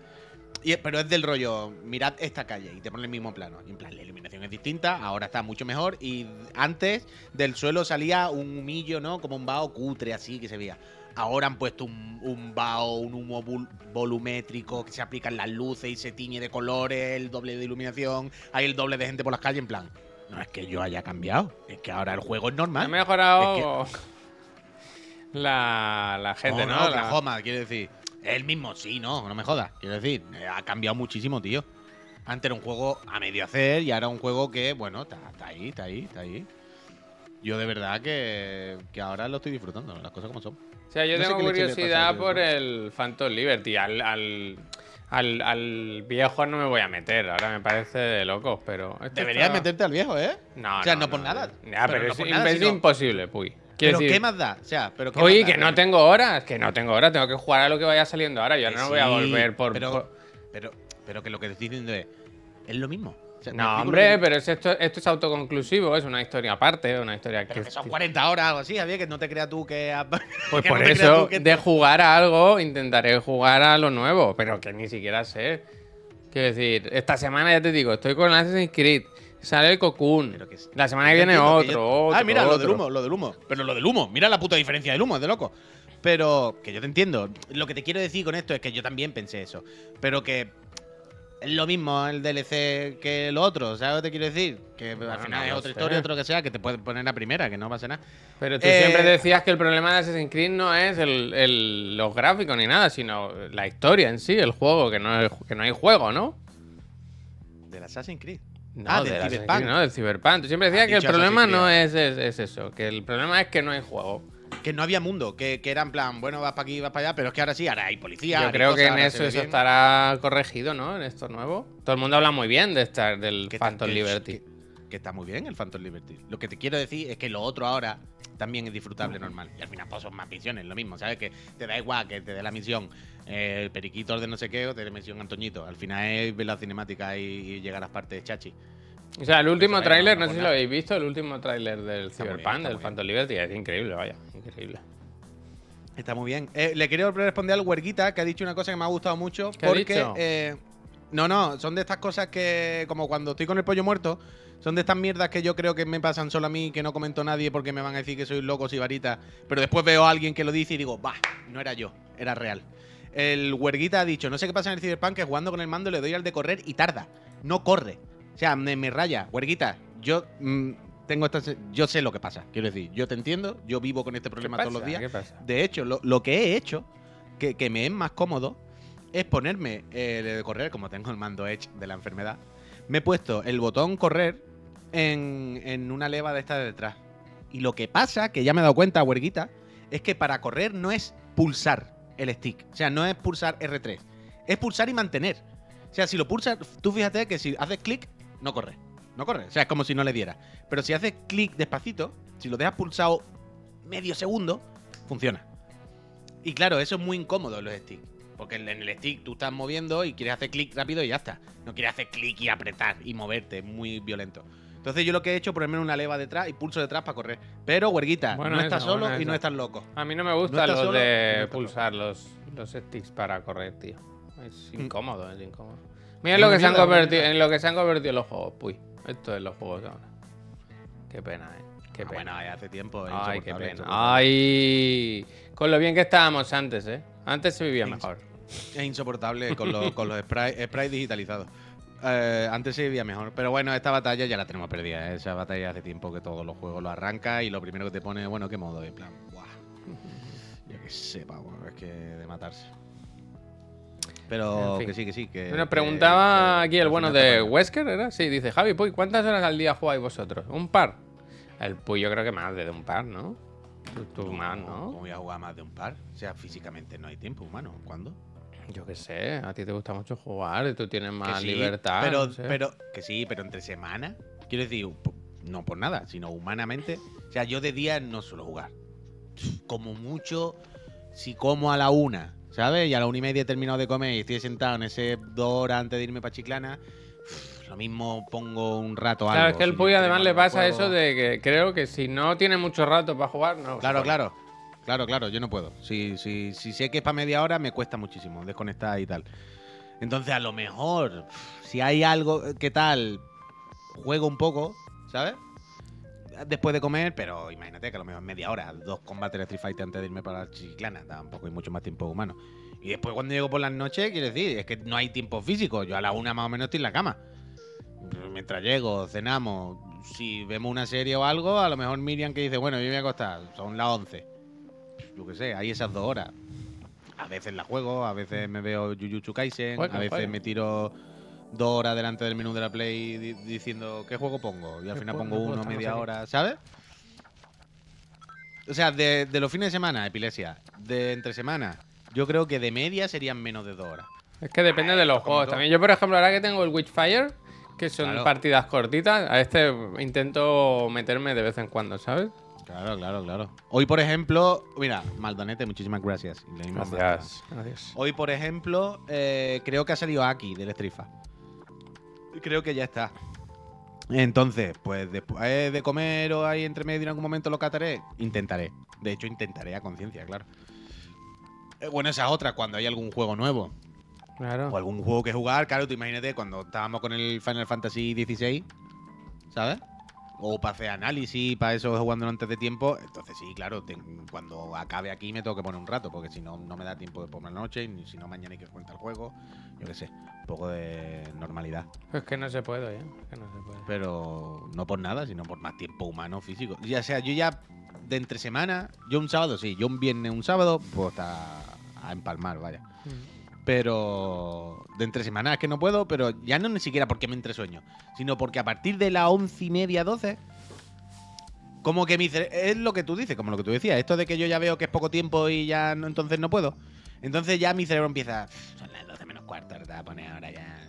Y- pero es del rollo, mirad esta calle y te pone el mismo plano. Y en plan, la iluminación es distinta, ahora está mucho mejor. Y antes del suelo salía un humillo, ¿no? Como un vaho cutre así que se veía. Ahora han puesto un, un vaho, un humo vol- volumétrico que se aplican las luces y se tiñe de colores, el doble de iluminación, hay el doble de gente por las calles. En plan, no es que yo haya cambiado, es que ahora el juego es Ha normal. mejorado la, la gente, ¿no? no, La- Oklahoma, quiero decir. El mismo, sí, no, no me jodas. Quiero decir, ha cambiado muchísimo, tío. Antes era un juego a medio hacer y ahora un juego que, bueno, está, está ahí, está ahí, está ahí. Yo de verdad que, que ahora lo estoy disfrutando, las cosas como son. O sea, yo No tengo curiosidad por el Phantom Liberty. Al, al, al, al viejo no me voy a meter, ahora me parece de locos, pero. esto Deberías está- meterte al viejo, ¿eh? No, O sea, no por nada. Ya, pero, es, por nada, es sino- imposible, puy. Quiero Pero decir, ¿qué más da? O sea, pero ¿qué Oye, más da? que no tengo horas, que no tengo horas, tengo que jugar a lo que vaya saliendo ahora. Yo Que no voy a volver por. Pero, por- pero, pero que lo que te estoy diciendo es. Es lo mismo. O sea, ¿me No, hombre, que- pero es esto, esto es autoconclusivo, es una historia aparte, una historia Pero que. son 40 horas, algo así, Javier, que no te creas tú que. *laughs* Pues que por no eso, que- de jugar a algo, intentaré jugar a lo nuevo, pero que ni siquiera sé. Quiero decir, esta semana ya te digo, estoy con Assassin's Creed, sale el Cocoon, la semana que viene otro, que yo- otro, Ah, mira, lo del humo, lo del humo. Pero lo del humo, mira la puta diferencia del humo, es de loco. Pero que yo te entiendo. Lo que te quiero decir con esto es que yo también pensé eso. Pero que es lo mismo el DLC que lo otro, ¿sabes lo que te quiero decir? Que Bueno, al final no es otra sé. historia, otro que sea, que te puede poner la primera, que no pasa nada. Pero tú Eh, siempre decías que el problema de Assassin's Creed no es el, el- los gráficos ni nada, sino la historia en sí, el juego, que no, es- que no hay juego, ¿no? Del Assassin's Creed. No, Ah, del Assassin's Cyberpunk. No, del Cyberpunk. Tú siempre decías Has que el problema no es, es- es eso, que el problema es que no hay juego. Que no había mundo, que, que era en plan, bueno, vas para aquí, vas para allá, pero es que ahora sí, ahora hay policía. Yo creo que en eso eso bien. estará corregido, ¿no? En esto nuevo. Todo el mundo habla muy bien de estar del Phantom Liberty. Que, que está muy bien el Phantom Liberty. Lo que te quiero decir es que lo otro ahora también es disfrutable normal. Y al final pues, son más misiones, lo mismo, ¿sabes? Que te da igual que te dé la misión eh, el periquito de no sé qué o te dé misión Antoñito. Al final es ver la cinemática y, y llegar a las partes de Chachi. O sea, el último vaya, tráiler, no no sé si lo habéis visto, el último tráiler del Está muy bien, Cyberpunk, del Phantom Liberty, es increíble, vaya, increíble. Está muy bien. Eh, le quiero responder al huerguita que ha dicho una cosa que me ha gustado mucho. ¿Qué ha porque. dicho? eh, no, no, son de estas cosas que, como cuando estoy con el pollo muerto, son de estas mierdas que yo creo que me pasan solo a mí, que no comento nadie porque me van a decir que soy loco, soy varita. Pero después veo a alguien que lo dice y digo, bah, no era yo, era real. El huerguita ha dicho, no sé qué pasa en el Cyberpunk, que jugando con el mando le doy al de correr y tarda. No corre. O sea, me, me raya. Huerguita, yo mm, tengo esta, yo sé lo que pasa. Quiero decir, yo te entiendo, yo vivo con este ¿Qué problema todos los días. ¿Qué pasa? De hecho, lo, lo que he hecho, que, que me es más cómodo, es ponerme el de correr, como tengo el mando Edge de la enfermedad. Me he puesto el botón correr en, una leva de esta de detrás. Y lo que pasa, que ya me he dado cuenta, huerguita, es que para correr no es pulsar el stick. O sea, no es pulsar R3. Es pulsar y mantener. O sea, si lo pulsas, tú fíjate que si haces clic, no corre. No corre. O sea, es como si no le diera. Pero si haces clic despacito, si lo dejas pulsado medio segundo, funciona. Y claro, eso es muy incómodo en los sticks. Porque en el stick tú estás moviendo y quieres hacer clic rápido y ya está. No quieres hacer clic y apretar y moverte, es muy violento. Entonces yo lo que he hecho es ponerme una leva detrás y pulso detrás para correr. Pero, huerguita, Bueno, no estás solo bueno, y no estás loco. A mí no me No y no de estás pulsar los, los sticks para correr, tío. Es Mm. incómodo, es incómodo. Mira lo que se han convertido, en lo que se han convertido los juegos. Uy, esto es los juegos ahora. Qué pena, eh. Qué Ah, pena. bueno, ya hace tiempo. Ay, qué pena. Ay, con lo bien que estábamos antes, eh. Antes se vivía mejor. Es insoportable con, los- con los sprites spray digitalizados. Eh, antes se vivía mejor. Pero bueno, esta batalla ya la tenemos perdida. ¿eh? Esa batalla hace tiempo que todos los juegos lo arranca y lo primero que te pone, bueno, ¿qué modo? En plan, ¡buah! *laughs* Yo qué sé, pavo, es que de matarse. Pero En fin. que sí, que sí. Que, Nos que- preguntaba que- aquí que el bueno de Wesker, ¿era? Sí, dice Javi, Puy, ¿cuántas horas al día jugáis vosotros? ¿Un par? El Puy yo creo que más de un par, ¿no? Tú, tú más, ¿Cómo ¿no? voy a jugar más de un par? O sea, físicamente no hay tiempo humano. ¿Cuándo? Yo qué sé, a ti te gusta mucho jugar y tú tienes más sí, libertad. Pero, no sé. pero, que sí, pero entre semana. Quiero decir, no por nada, sino humanamente. O sea, yo de día no suelo jugar. Como mucho, si como a la una, ¿sabes? Y a la una y media he terminado de comer y estoy sentado en ese dos horas antes de irme para Chiclana. Lo mismo pongo un rato algo. Claro, es que el si Puy además le pasa eso de que creo que si no tiene mucho rato para jugar, no. Claro, claro. Claro, claro, yo no puedo. Si, si, si sé que es para media hora, me cuesta muchísimo desconectar y tal. Entonces, a lo mejor, si hay algo que tal, juego un poco, ¿sabes? Después de comer, pero imagínate que a lo mejor media hora, dos combates de Street Fighter antes de irme para la Chiclana, tampoco hay mucho más tiempo humano. Y después cuando llego por las noches, quiero decir, es que no hay tiempo físico. Yo a la una más o menos estoy en la cama. Mientras llego, cenamos, si vemos una serie o algo, a lo mejor Miriam que dice, bueno, yo me voy a acostar, son las 11. Yo qué sé, hay esas dos horas. A veces la juego, a veces me veo Jujutsu Kaisen, Juega, a veces juega. me tiro dos horas delante del menú de la Play di- diciendo qué juego pongo y al ¿Qué final pongo uno, media hora, ¿sabes? O sea, de, de los fines de semana, epilepsia. De entre semana, yo creo que de media serían menos de dos horas. Es que depende de los juegos todo. también. Yo, por ejemplo, ahora que tengo el Witchfire, que son Claro. partidas cortitas, a este intento meterme de vez en cuando, ¿sabes? Claro, claro, claro. Hoy, por ejemplo, mira, Maldonete, muchísimas gracias. Para- Gracias. Hoy, por ejemplo, eh, creo que ha salido aquí del Strifa. Creo que ya está. Entonces, pues después de comer o ahí entre medio en algún momento lo cataré, intentaré. De hecho, intentaré a conciencia, claro. Eh, bueno, esa es otra, cuando hay algún juego nuevo Claro. o algún juego que jugar, claro, tú imagínate cuando estábamos con el Final Fantasy XVI, ¿sabes? O para hacer análisis, para eso jugándolo antes de tiempo. Entonces sí, claro, cuando acabe aquí me tengo que poner un rato, porque si no, no me da tiempo de por la noche, ni si no mañana hay que cuenta el juego. Yo qué sé, un poco de normalidad. Es que no se puede, ¿eh? Es que no se puede. Pero no por nada, sino por más tiempo humano, físico. Ya sea, yo ya de entre semana, yo un sábado sí, yo un viernes, un sábado, pues hasta a empalmar, vaya. Mm. Pero de entre semana es que no puedo, pero ya no ni siquiera porque me entre sueño, sino porque a partir de las once y media, doce, como que mi es lo que tú dices, como lo que tú decías, esto de que yo ya veo que es poco tiempo y ya no, entonces no puedo. Entonces ya mi cerebro empieza, "Pff, son las 12 menos cuarto, te a poner ahora ya,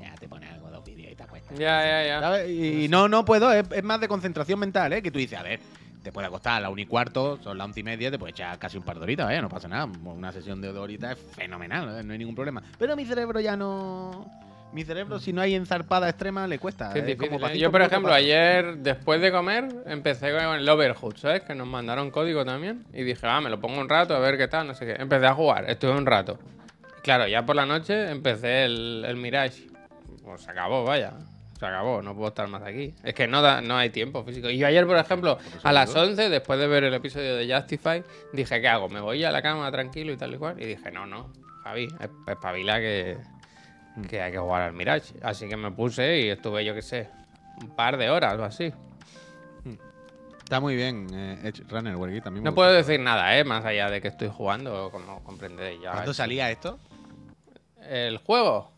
ya te pones algo, dos vídeos y te acuestas. Ya, ya, ya. ¿Sabes? Y, y no, no puedo, es, es más de concentración mental, ¿eh? Que tú dices, a ver, te puede acostar a la una y cuarto, son las once y media, te puedes echar casi un par de horitas, ¿eh? No pasa nada. Una sesión de dos horitas es fenomenal, ¿eh? no hay ningún problema. Pero mi cerebro ya no. Mi cerebro, si no hay enzarpada extrema, le cuesta. Difícil, como ¿eh? pasito Yo, por ejemplo, ayer, después de comer, empecé con el Overhood, ¿sabes? Que nos mandaron código también. Y dije, ah, me lo pongo un rato, a ver qué tal, no sé qué. Empecé a jugar, estuve un rato. Claro, ya por la noche empecé el, el Mirage. Pues se acabó, vaya. Se acabó, no puedo estar más aquí. Es que no, da, no hay tiempo físico. Y yo ayer, por ejemplo, a las 11, después de ver el episodio de Justify, dije, ¿qué hago? ¿Me voy a la cama tranquilo y tal y cual? Y dije, no, no, Javi, es- espabila que, que hay que jugar al Mirage. Así que me puse y estuve, yo qué sé, un par de horas o así. Está muy bien, eh, Edge Runner, me No gusta. puedo decir nada, ¿eh? Más allá de que estoy jugando, como comprenderéis ya. ¿Cuándo salía esto? El juego,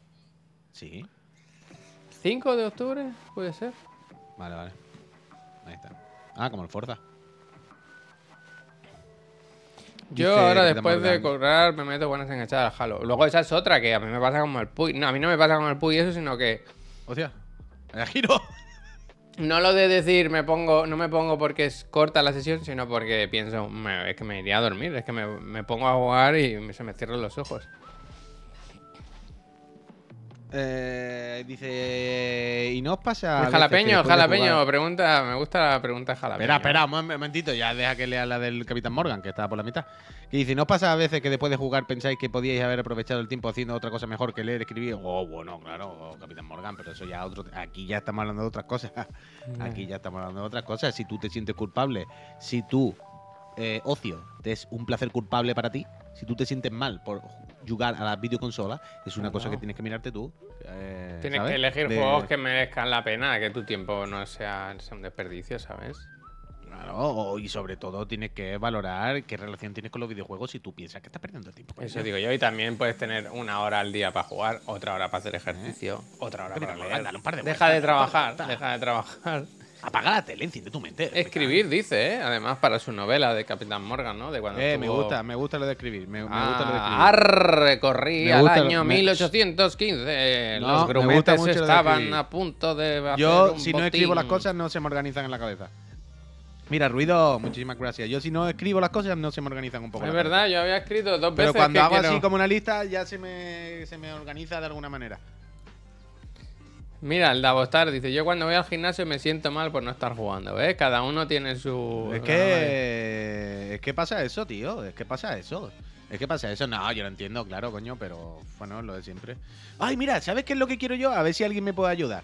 Sí. 5 de octubre, puede ser. Vale, vale. Ahí está. Ah, como el Forza. Yo Dice ahora después de cobrar me meto buenas enganchadas al Halo. Luego esa es otra que a mí me pasa como el Puy. No, a mí no me pasa como el Puy eso, sino que Hostia. Vaya giro. *laughs* no lo de decir me pongo, no me pongo porque es corta la sesión, sino porque pienso, "Me- es que me iría a dormir, es que me, me pongo a jugar y se me cierran los ojos. Eh, dice. ¿Y no os pasa.? El jalapeño, jalapeño, jugar- pregunta, me gusta la pregunta jalapeño. Espera, espera, un mom- momentito, ya deja que lea la del Capitán Morgan, que estaba por la mitad. Que dice, ¿no os pasa a veces que después de jugar pensáis que podíais haber aprovechado el tiempo haciendo otra cosa mejor que leer, escribir? Oh, bueno, claro, oh, Capitán Morgan, pero eso ya otro... Aquí ya estamos hablando de otras cosas. *laughs* Aquí ya estamos hablando de otras cosas. Si tú te sientes culpable, si tú, eh, ocio, te es un placer culpable para ti, si tú te sientes mal por jugar a las videoconsolas, es una cosa que tienes que mirarte tú. eh, Tienes ¿sabes? que elegir De- juegos que merezcan la pena, que tu tiempo no sea, sea un desperdicio, ¿sabes? Claro, y sobre todo tienes que valorar qué relación tienes con los videojuegos si tú piensas que estás perdiendo el tiempo. Eso digo yo. Y también puedes tener una hora al día para jugar, otra hora para hacer ejercicio, otra hora para leer. Deja de trabajar, deja de trabajar. Apaga la tele, enciende tu mente. Escribir, dice, ¿eh? Además, para su novela de Capitán Morgan, ¿no? De cuando Eh, me gusta, me gusta lo de escribir. Me, me Ah, gusta lo de escribir. arre, corrí al año me- 1815. No, Los grumetes estaban a punto de hacer Yo, un si no escribo las cosas, no se me organizan en la cabeza. Mira, ruido, muchísimas gracias. Yo, si no escribo las cosas, no se me organizan un poco. Es verdad, yo había escrito dos Pero veces cuando que hago quiero- así como una lista, ya se me, se me organiza de alguna manera. Mira, el Davostar dice, yo cuando voy al gimnasio me siento mal por no estar jugando, ¿ves? Cada uno tiene su... Es que. Es que pasa eso, tío. Es que pasa eso. Es que pasa eso. No, yo lo entiendo, claro, coño, pero bueno, lo de siempre. Ay, mira, ¿sabes qué es lo que quiero yo? A ver si alguien me puede ayudar.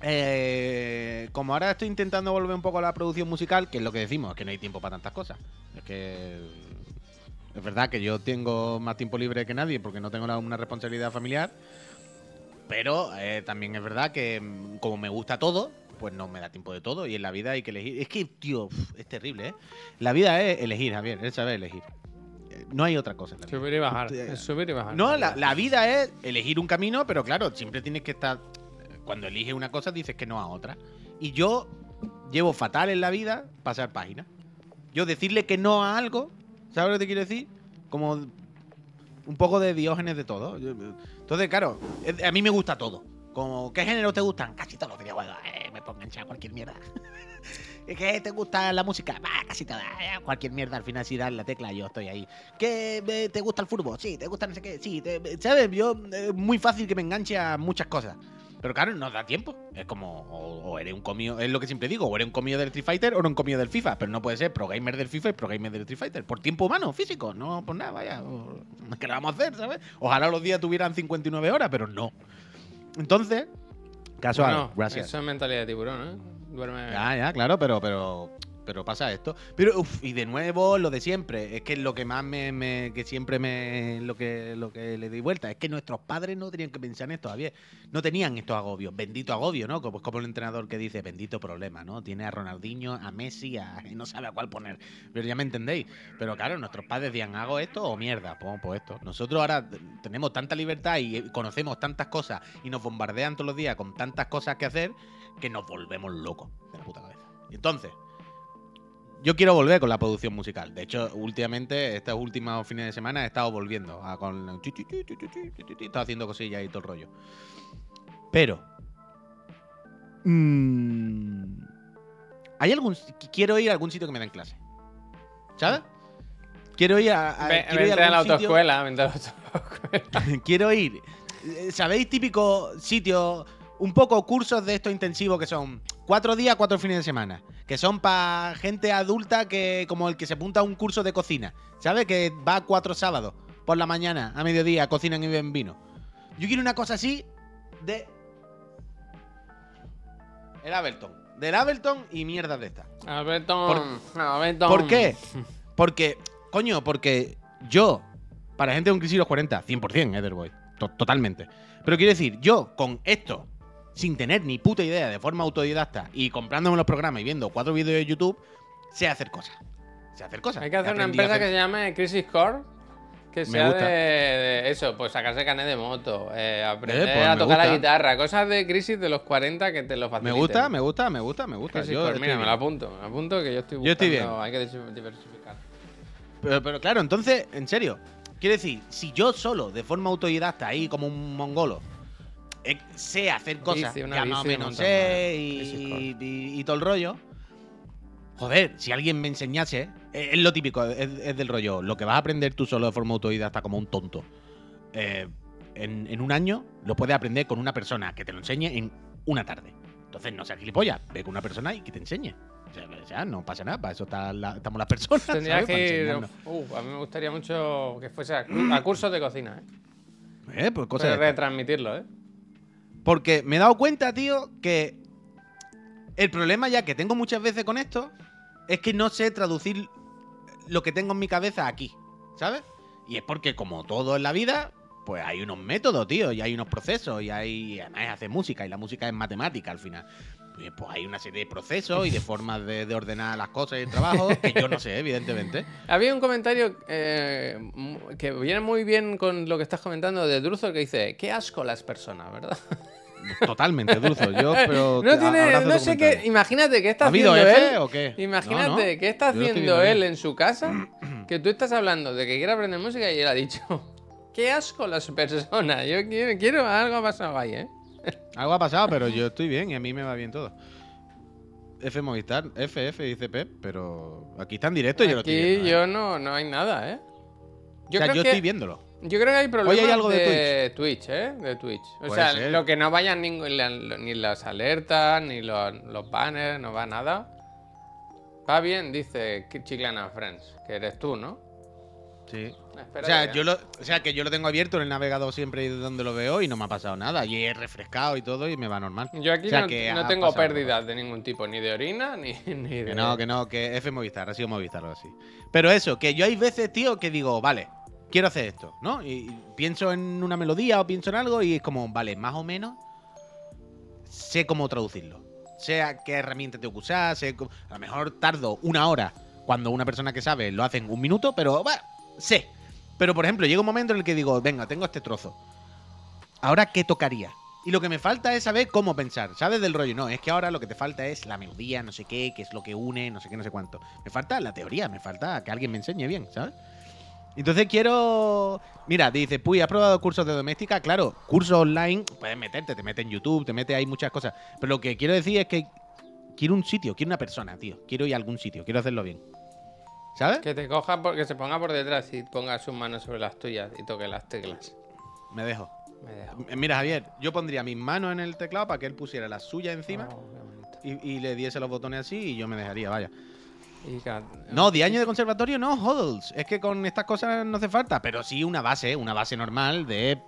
Eh, como ahora estoy intentando volver un poco a la producción musical, que es lo que decimos, es que no hay tiempo para tantas cosas. Es que. Es verdad que yo tengo más tiempo libre que nadie porque no tengo una responsabilidad familiar. Pero eh, también es verdad que mm, como me gusta todo, pues no me da tiempo de todo. Y en la vida hay que elegir. Es que, tío, es terrible, ¿eh? La vida es elegir, Javier, es saber elegir. No hay otra cosa. en la vida. Subir y bajar, es subir y bajar. No, la, la vida es elegir un camino, pero claro, siempre tienes que estar. Cuando eliges una cosa, dices que no a otra. Y yo llevo fatal en la vida pasar páginas. Yo decirle que no a algo, ¿sabes lo que te quiero decir? Como un poco de diógenes de todo. Yo- Entonces, claro, a mí me gusta todo. Como, ¿qué géneros te gustan? Casi todos los videojuegos. Eh, me pongo a echar cualquier mierda. *laughs* ¿Es que te gusta la música? Casi toda. eh, Cualquier mierda. Al final, si das la tecla, yo estoy ahí. ¿Que eh, te gusta el fútbol? Sí, te gusta no sé qué. Sí, te- ¿sabes? Yo, es muy fácil que me enganche a muchas cosas. Pero claro, no da tiempo. Es como, o, o eres un comido, es lo que siempre digo, o eres un comido del Street Fighter o eres un comido del FIFA. Pero no puede ser pro gamer del FIFA y pro gamer del Street Fighter. Por tiempo humano, físico. No, por nada, vaya. *laughs* ¿Qué le vamos a hacer, sabes? Ojalá los días tuvieran 59 horas, pero no. Entonces, casual, Bueno, gracias. Eso es mentalidad de tiburón, ¿eh? Duerme... Ya, ya, claro, pero, pero, pero pasa esto. Pero, uf, y de nuevo, lo de siempre. Es que lo que más me, que siempre me, lo que, lo que le doy vuelta, es que nuestros padres no tenían que pensar en esto, Javier. No tenían estos agobios. Bendito agobio, ¿no? Como, como el entrenador que dice, bendito problema, ¿no? Tiene a Ronaldinho, a Messi, a, *laughs* no sabe a cuál poner. Pero ya me entendéis. Pero claro, nuestros padres decían, hago esto o mierda, pues, pues esto. Nosotros ahora tenemos tanta libertad y eh, conocemos tantas cosas y nos bombardean todos los días con tantas cosas que hacer que nos volvemos locos de la puta cabeza. Entonces, yo quiero volver con la producción musical. De hecho, últimamente, estos últimos fines de semana, he estado volviendo a con. Haciendo cosillas y todo el rollo. Pero. Mm, hay algún. Quiero ir a algún sitio que me den clase. ¿Sabes? Quiero ir a. a Ven, quiero ir a, a la autoescuela. A la autoescuela. quiero ir. ¿Sabéis típico sitio? Un poco cursos de estos intensivos que son cuatro días, cuatro fines de semana. Que son para gente adulta que como el que se apunta a un curso de cocina. ¿Sabes? Que va cuatro sábados por la mañana, a mediodía, cocinan y beben vino. Yo quiero una cosa así de... El Ableton. Del Ableton y mierdas de estas. Alberto, Alberto. ¿Por qué? *laughs* Porque, coño, porque yo, para gente de un crisis los 40, 100% Etherboy. To- totalmente. Pero quiero decir, yo con esto, sin tener ni puta idea, de forma autodidacta, y comprándome los programas y viendo cuatro vídeos de YouTube, sé hacer cosas. Sé hacer cosas. Hay que hacer una empresa que se llame Crisis Core. Que Me sea de, de eso, pues sacarse canet de moto, eh, aprender pues a me tocar la guitarra, cosas de crisis de los 40 que te lo Me faciliten. gusta, me gusta, me gusta, me gusta. Crisis Yo Core, mira, me lo apunto, me apunto que yo estoy buscando, Yo estoy bien. hay que diversificar. Pero, pero claro, entonces, en serio, quiero decir, si yo solo, de forma autodidacta, ahí como un mongolo, eh, sé hacer cosas, Bici, ya más o menos sé y, y- y todo el rollo. Joder, si alguien me enseñase, eh, es, lo típico, es, es del rollo, lo que vas a aprender tú solo de forma autodidacta como un tonto, eh, en, en un año lo puedes aprender con una persona que te lo enseñe en una tarde. Entonces no seas gilipollas, ve con una persona y que te enseñe. O sea, no pasa nada, para eso está la- estamos las personas. Tendría que ir. Uf, a mí me gustaría mucho que fuese a, cu- a cursos de cocina, ¿eh? Eh, pues cosas Pero retransmitirlo, ¿eh? Porque me he dado cuenta, tío, que el problema ya que tengo muchas veces con esto es que no sé traducir lo que tengo en mi cabeza aquí, ¿sabes? Y es porque como todo en la vida, pues hay unos métodos, tío, y hay unos procesos, y hay... Además hace música, y la música es matemática al final. Eh, pues hay una serie de procesos y de *laughs* formas de, de ordenar las cosas y el trabajo que yo no sé, evidentemente. *laughs* Había un comentario eh, que viene muy bien con lo que estás comentando de Druzo que dice, qué asco las personas, ¿verdad? *laughs* Totalmente, Dulzo. Yo, pero No tiene, sé qué, imagínate qué está ¿Ha haciendo F él. o qué? Imagínate No, no, qué está haciendo él bien. en su casa, que tú estás hablando de que quiere aprender música y él ha dicho, qué asco las personas. Yo quiero, quiero algo ha pasado ahí, ¿eh? Algo ha pasado, pero yo estoy bien y a mí me va bien todo. F Movistar, FF dice Pep, pero aquí está en directo y yo lo estoy Aquí viendo. ¿eh? yo no, no hay nada, ¿eh? Yo, o sea, creo yo que, estoy viéndolo. yo creo que hay problemas hay algo de de Twitch, ¿eh? De Twitch. O sea, ser. lo que no vayan ni, ni las alertas, ni los, los banners, no va nada. Va bien, dice Chiclana Friends, que eres tú, ¿no? Sí. O sea, que- yo lo, o sea, que yo lo tengo abierto en el navegador siempre donde lo veo y no me ha pasado nada. Y he refrescado y todo y me va normal. Yo aquí O sea, no, que no tengo pérdidas de ningún tipo, ni de orina, ni, *laughs* ni de... Que no, que no, que F Movistar, ha sido Movistar o así. Pero eso, que yo hay veces, tío, que digo, vale, quiero hacer esto, ¿no? Y, pienso en una melodía o pienso en algo y es como, vale, más o menos sé cómo traducirlo. Sé a qué herramienta tengo que usar, sé cómo- a lo mejor tardo una hora cuando una persona que sabe lo hace en un minuto, pero bueno, sé. Pero por ejemplo, llega un momento en el que digo, venga, tengo este trozo. Ahora, ¿qué tocaría? Y lo que me falta es saber cómo pensar, ¿sabes? Del rollo. No, es que ahora lo que te falta es la melodía, no sé qué, qué es lo que une, no sé qué, no sé cuánto. Me falta la teoría, me falta que alguien me enseñe bien, ¿sabes? Entonces quiero. Mira, dice, Puy, ¿has probado cursos de doméstica? Claro, cursos online, puedes meterte, te metes en YouTube, te metes ahí muchas cosas. Pero lo que quiero decir es que quiero un sitio, quiero una persona, tío. Quiero ir a algún sitio, quiero hacerlo bien. ¿Sabes? Que te coja, por- que se ponga por detrás y ponga sus manos sobre las tuyas y toque las teclas. Me dejo. Me dejo. Mira, Javier, yo pondría mis manos en el teclado para que él pusiera las suyas encima Oh, bonito. y, y le diese los botones así y yo me dejaría, vaya. Y No, 10 años de conservatorio no, hodls. Es que con estas cosas no hace falta, pero sí una base, una base normal de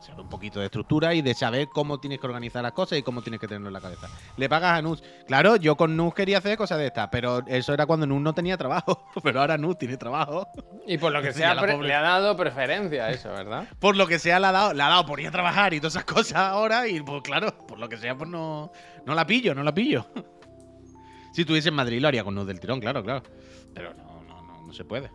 saber un poquito de estructura y de saber cómo tienes que organizar las cosas y cómo tienes que tenerlo en la cabeza. Le pagas a Nus. Claro, yo con Nus quería hacer cosas de estas, pero eso era cuando Nus no tenía trabajo. *laughs* Pero ahora Nus tiene trabajo. Y por lo que *laughs* sea, le ha dado preferencia a eso, ¿verdad? *laughs* Por lo que sea, le ha dado, le ha dado por ir a trabajar y todas esas cosas ahora. Y pues claro, por lo que sea, pues no, no la pillo, no la pillo. Si estuviese en Madrid lo haría con Nus del tirón, claro, claro. Pero no, no, no, no se puede.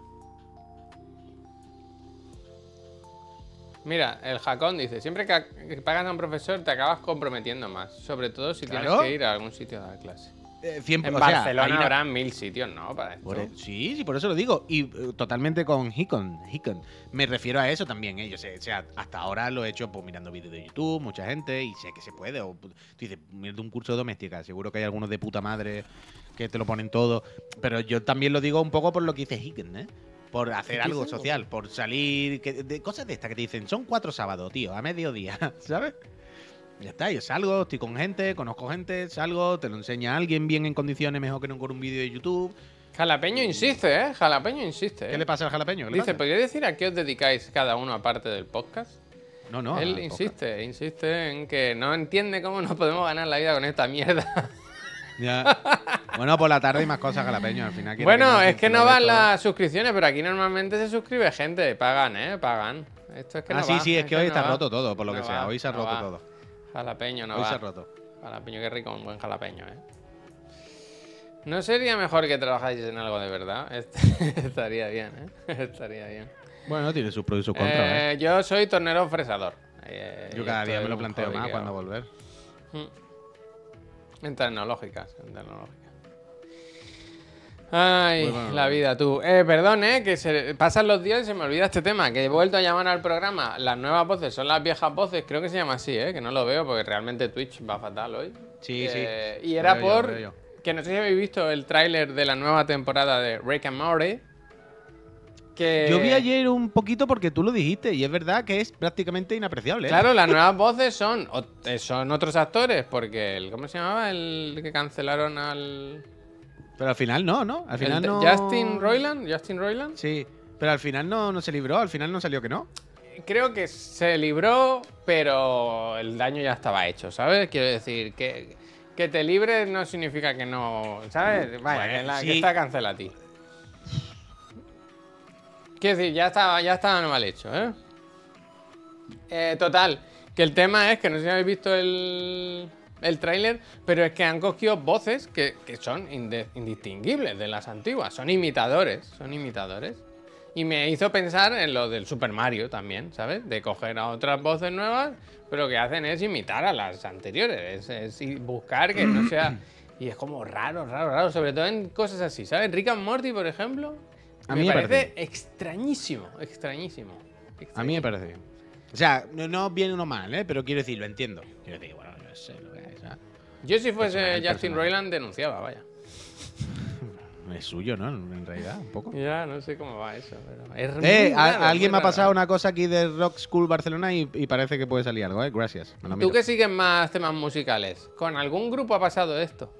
Mira, el Jacón dice, siempre que pagas a un profesor te acabas comprometiendo más, sobre todo si tienes que ir a algún sitio a dar clase. Eh, 100%, En o sea, Barcelona una- habrá mil sitios, ¿no? Para esto. E- sí, sí, por eso lo digo. Y eh, totalmente con Hikon, Hikon. Me refiero a eso también, eh. Yo sé, o sea, hasta ahora lo he hecho pues, mirando vídeos de YouTube, mucha gente, y sé que se puede. O, tú dices, mira un curso de doméstica, seguro que hay algunos de puta madre que te lo ponen todo. Pero yo también lo digo un poco por lo que dice Hikon, ¿eh? Por hacer algo social, por salir, que- de cosas de estas que te dicen, son cuatro sábados, tío, a mediodía, *laughs* ¿sabes? Ya está, yo salgo, estoy con gente, conozco gente, salgo, te lo enseña alguien bien en condiciones, mejor que no con un vídeo de YouTube. Jalapeño insiste, ¿eh? Jalapeño insiste. ¿Qué ¿eh? le pasa al jalapeño? ¿Qué Dice? ¿podría decir a qué os dedicáis cada uno aparte del podcast? No, no. Él insiste, insiste en que no entiende cómo nos podemos ganar la vida con esta mierda. Ya. bueno, por la tarde hay más cosas jalapeño al final. bueno, no, es que no van las suscripciones, pero aquí normalmente se suscribe gente. Pagan, ¿eh? Pagan. Esto es que ah, no sí, va, sí, es que hoy no está va. roto todo, por lo No que sea. va, Hoy se ha roto todo. Jalapeño no Hoy va. se ha roto. Jalapeño, qué rico, un buen jalapeño, ¿eh? ¿No sería mejor que trabajáis en algo de verdad? *laughs* Est- Estaría bien, ¿eh? *laughs* Estaría bien. Bueno, tiene sus pros y sus contras. ¿eh? Eh, yo soy tornero fresador. Eh, Yo y cada día me lo planteo más cuando volver. En tecnológicas, en tecnológicas. Ay, bueno, la vida, tú. Eh, perdón, eh, que se pasan los días y se me olvida este tema. Que he vuelto a llamar al programa. Las nuevas voces son las viejas voces. Creo que se llama así, eh, que no lo veo porque realmente Twitch va fatal hoy. Sí, Eh, sí. Y era yo, por. que no sé si habéis visto el tráiler de la nueva temporada de Rick and Morty. Que. Yo vi ayer un poquito porque tú lo dijiste y es verdad que es prácticamente inapreciable. ¿eh? Claro, las nuevas voces son, eh, son otros actores, porque el. ¿Cómo se llamaba? El que cancelaron al. Pero al final no, ¿no? Al final no. Justin Roiland. Justin Roiland. Sí. Pero al final no, no se libró, al final no salió que no. Creo que se libró, pero el daño ya estaba hecho, ¿sabes? Quiero decir, que, que te libres no significa que no. ¿Sabes? Vaya, Bueno, que, la, sí. que está cancela a ti. Quiero decir, ya estaba, ya estaba mal hecho, ¿eh? Eh, Total, que el tema es que no sé si habéis visto el, el tráiler, pero es que han cogido voces que, que son indistinguibles de las antiguas. Son imitadores, son imitadores. Y me hizo pensar en lo del Super Mario también, ¿sabes? De coger a otras voces nuevas, pero lo que hacen es imitar a las anteriores. Es, es buscar que no sea. *clears throat* Y es como raro, raro, raro. Sobre todo en cosas así, ¿sabes? Rick and Morty, por ejemplo. A mí me parece parece extrañísimo, extrañísimo. A mí me parece bien. O sea, no, no viene uno mal, ¿eh? Pero quiero decir, lo entiendo. Quiero decir, bueno, yo sé lo que hay, ¿sabes? Yo si fuese Justin. Roiland denunciaba, vaya. Es suyo, ¿no? En realidad, un poco. Ya, no sé cómo va eso, pero es Eh, a- alguien me ha raro. pasado una cosa aquí de Rock School Barcelona y, y parece que puede salir algo, ¿eh? Gracias. me lo Tú que sigues más temas musicales, ¿con algún grupo ha pasado esto?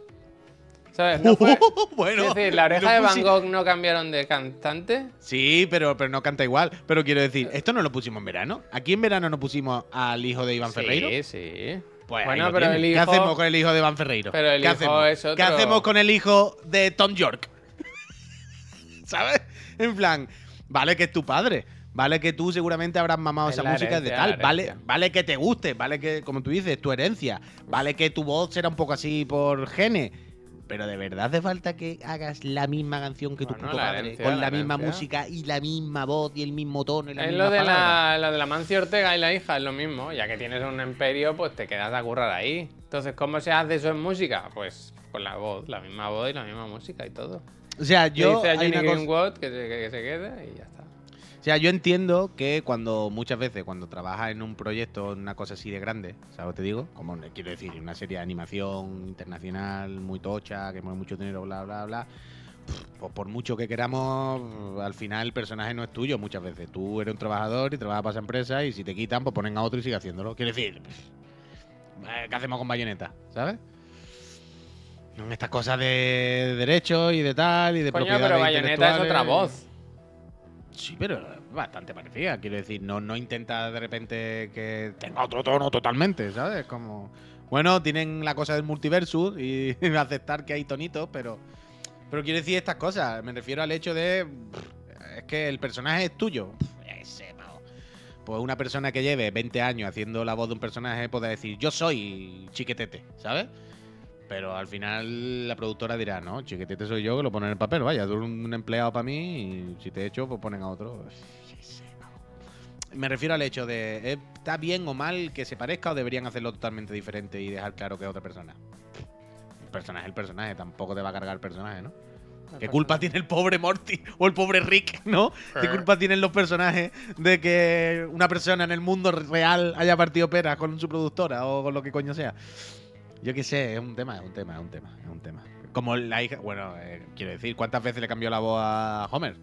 ¿Sabes? No fue- *laughs* bueno, es decir, la oreja de Van pusi- Gogh no cambiaron de cantante. Sí, pero, pero no canta igual. Pero quiero decir, esto no lo pusimos en verano. Aquí en verano no pusimos al hijo de Iván Ferreiro. Sí, sí. Pues ahí bueno, lo pero tienes. el hijo. ¿Qué hacemos con el hijo de Iván Ferreiro? Pero el ¿Qué hijo hacemos? es ¿Qué hacemos con el hijo de Tom York? *laughs* ¿Sabes? En plan, vale que es tu padre. Vale que tú seguramente habrás mamado Es esa la música de herencia, tal. la Vale, herencia. vale que te guste. Vale que, como tú dices, tu herencia. Vale que tu voz será un poco así por genes. Pero de verdad hace falta que hagas la misma canción que tu Bueno, puto la padre. herencia, con la la, misma herencia. música y la misma voz y el mismo tono y la Es misma lo de, palabra. la, lo de la Mancio Ortega y la hija, es lo mismo. Ya que tienes un imperio, pues te quedas a currar ahí. Entonces, ¿cómo se hace eso en música? Pues con la voz, la misma voz y la misma música y todo. O sea, Yo dice a Johnny cosa- Greenwood que se, que- que se quede y ya está. O sea, yo entiendo que cuando muchas veces cuando trabajas en un proyecto, en una cosa así de grande, ¿sabes te digo? Como eh, quiero decir, una serie de animación internacional muy tocha, que mueve mucho dinero, bla, bla, bla. Pues por mucho que queramos, al final el personaje no es tuyo muchas veces. Tú eres un trabajador y trabajas para esa empresa y si te quitan, pues ponen a otro y sigue haciéndolo. Quiero decir, eh, ¿qué hacemos con bayoneta? ¿Sabes? Estas cosas de derechos y de tal y de Coño, propiedades pero Bayonetta es otra voz. Sí, pero bastante parecida. Quiero decir, no, no intenta de repente que tenga otro tono totalmente, ¿sabes? Como. Bueno, tienen la cosa del multiversus y *laughs* aceptar que hay tonitos, pero. Pero quiero decir estas cosas. Me refiero al hecho de. Es que el personaje es tuyo. Pues una persona que lleve 20 años haciendo la voz de un personaje puede decir, yo soy chiquetete, ¿sabes? Pero al final la productora dirá, no, chiquetete soy yo que lo pone en el papel, vaya, tú eres un empleado para mí y si te echo, pues ponen a otro. Me refiero al hecho de, ¿eh, ¿está bien o mal que se parezca o deberían hacerlo totalmente diferente y dejar claro que es otra persona? El personaje es el personaje, tampoco te va a cargar el personaje, ¿no? ¿Qué culpa tiene el pobre Morty o el pobre Rick, *laughs* no? ¿Qué Eh. culpa tienen los personajes de que una persona en el mundo real haya partido peras con su productora o con lo que coño sea? Yo qué sé, es un tema, es un tema, es un tema, es un tema. Como la hija, bueno, eh, quiero decir, ¿cuántas veces le cambió la voz a Homer?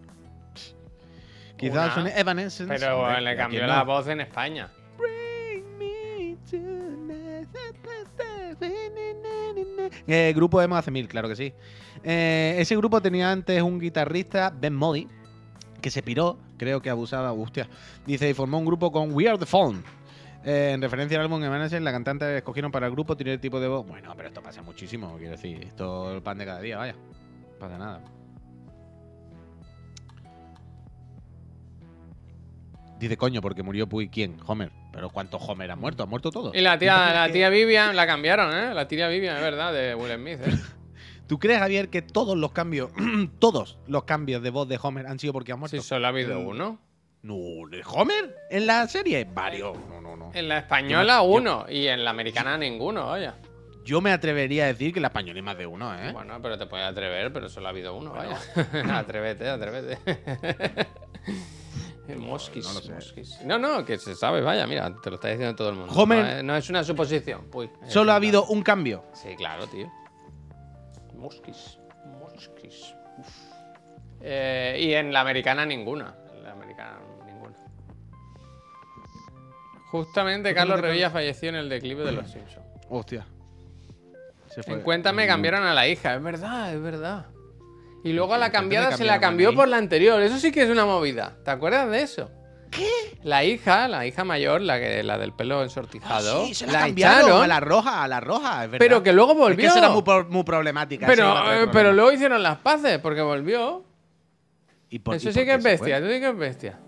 Quizás son Evanescence. Pero hombre, le ¿a cambió la no? voz en España. Eh, grupo Emo hace mil, claro que sí. Eh, ese grupo tenía antes un guitarrista, Ben Modi, que se piró, creo que abusaba, hostia. Dice, y formó un grupo con We Are The Phone. Eh, en referencia al álbum Evanescence, la cantante escogieron para el grupo tiene el tipo de voz. Bueno, pero esto pasa muchísimo, quiero decir. Esto es el pan de cada día, vaya. No pasa nada. Dice, coño, porque murió Puy. ¿Quién? Homer. ¿Pero cuántos Homer han muerto? ¿Han muerto todos? Y la tía, ¿Tú la tía Vivian la cambiaron, ¿eh? La tía Vivian, es verdad, de Will Smith, ¿eh? *laughs* ¿Tú crees, Javier, que todos los cambios, *clears throat* todos los cambios de voz de Homer han sido porque han muerto? Si solo ha habido Mm. uno. No, ¿de Homer? ¿En la serie? Varios. No, no, no. En la española Yo- uno y en la americana ninguno, vaya. Yo me atrevería a decir que en la española hay más de uno, ¿eh? Bueno, pero te puedes atrever, pero solo ha habido uno, vaya. *laughs* atrévete, atrévete. *laughs* Mosquis, no sé. mosquis. No, no, que se sabe, vaya, mira, te lo está diciendo todo el mundo. Homer- No, es- no es una suposición. Uy, es Solo ha habido un cambio. Sí, claro, tío. Mosquis, mosquis. Eh, y en la americana ninguna. Justamente Carlos Revilla falleció en el declive de los Simpsons. Hostia. Se fue. En Cuéntame Mm. cambiaron a la hija, es verdad, es verdad. Y luego a la cambiada se la cambió por la anterior. Eso sí que es una movida. ¿Te acuerdas de eso? ¿Qué? La hija, la hija mayor, la, que, la del pelo ensortijado, Ah, sí, se la, la cambiaron echaron, a la roja, a la roja, es verdad. pero que luego Es volvió. que esa era muy, muy problemática. pero, eh, pero luego hicieron las paces porque volvió. ¿Y por- Eso y sí por que es bestia, fue? eso sí que es bestia.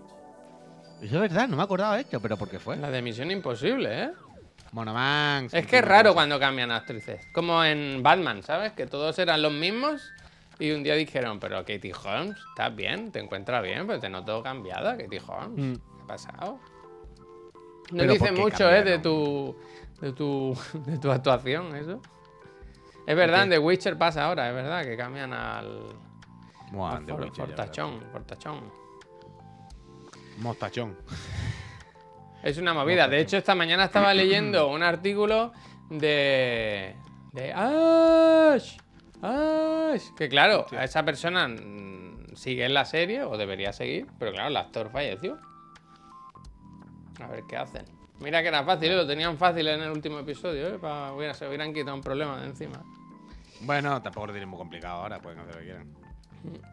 Eso es verdad, no me acordaba de esto, pero ¿por qué fue? La de Misión Imposible, ¿eh? Monoman. Es que es raro cuando cambian actrices. Como en Batman, ¿sabes? Que todos eran los mismos. Y un día dijeron, pero Katie Holmes, ¿estás bien? ¿Te encuentras bien? Pero te noto cambiada, Katie Holmes. Mm. ¿Qué ha pasado? No Pero dice ¿por qué mucho, ¿eh? De cambiaron? tu, de tu. *laughs* de tu actuación, eso. Es verdad, en The Witcher pasa ahora, es verdad, que cambian al. For- Witcher, fortachón, fortachón. verás. Mostachón. Es una movida. De hecho, esta mañana estaba leyendo un artículo de. de Ash. Ash. Que claro, a esa persona sigue en la serie, o debería seguir, pero claro, el actor falleció. A ver qué hacen. Mira que era fácil, ¿eh? lo tenían fácil en el último episodio, ¿eh? Pa- hubiera- se hubieran quitado un problema de encima. Bueno, tampoco lo tienen muy complicado ahora, pueden hacer lo que quieran.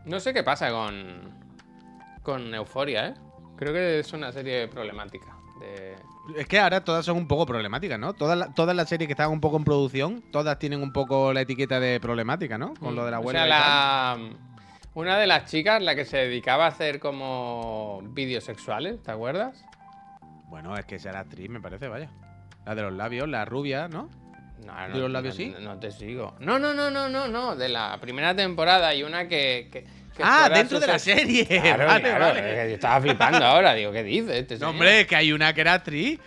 No sé qué pasa con. con Euforia, ¿eh? Creo que es una serie problemática. De... Es que ahora todas son un poco problemáticas, ¿no? Todas, la- todas las series que están un poco en producción, todas tienen un poco la etiqueta de problemática, ¿no? Con lo de la O huelga. sea, la... Una de las chicas, la que se dedicaba a hacer como vídeos sexuales, ¿te acuerdas? Bueno, es que esa era actriz, me parece, vaya. La de los labios, la rubia, ¿no? No, ¿De los labios no, sí? No te sigo. No, no, no, no, no, no. De la primera temporada hay una que ah, dentro de la serie. *laughs* Claro, vale, claro, vale. yo estaba flipando ahora. Digo, ¿qué dices? Este No, hombre, es que hay una que era actriz.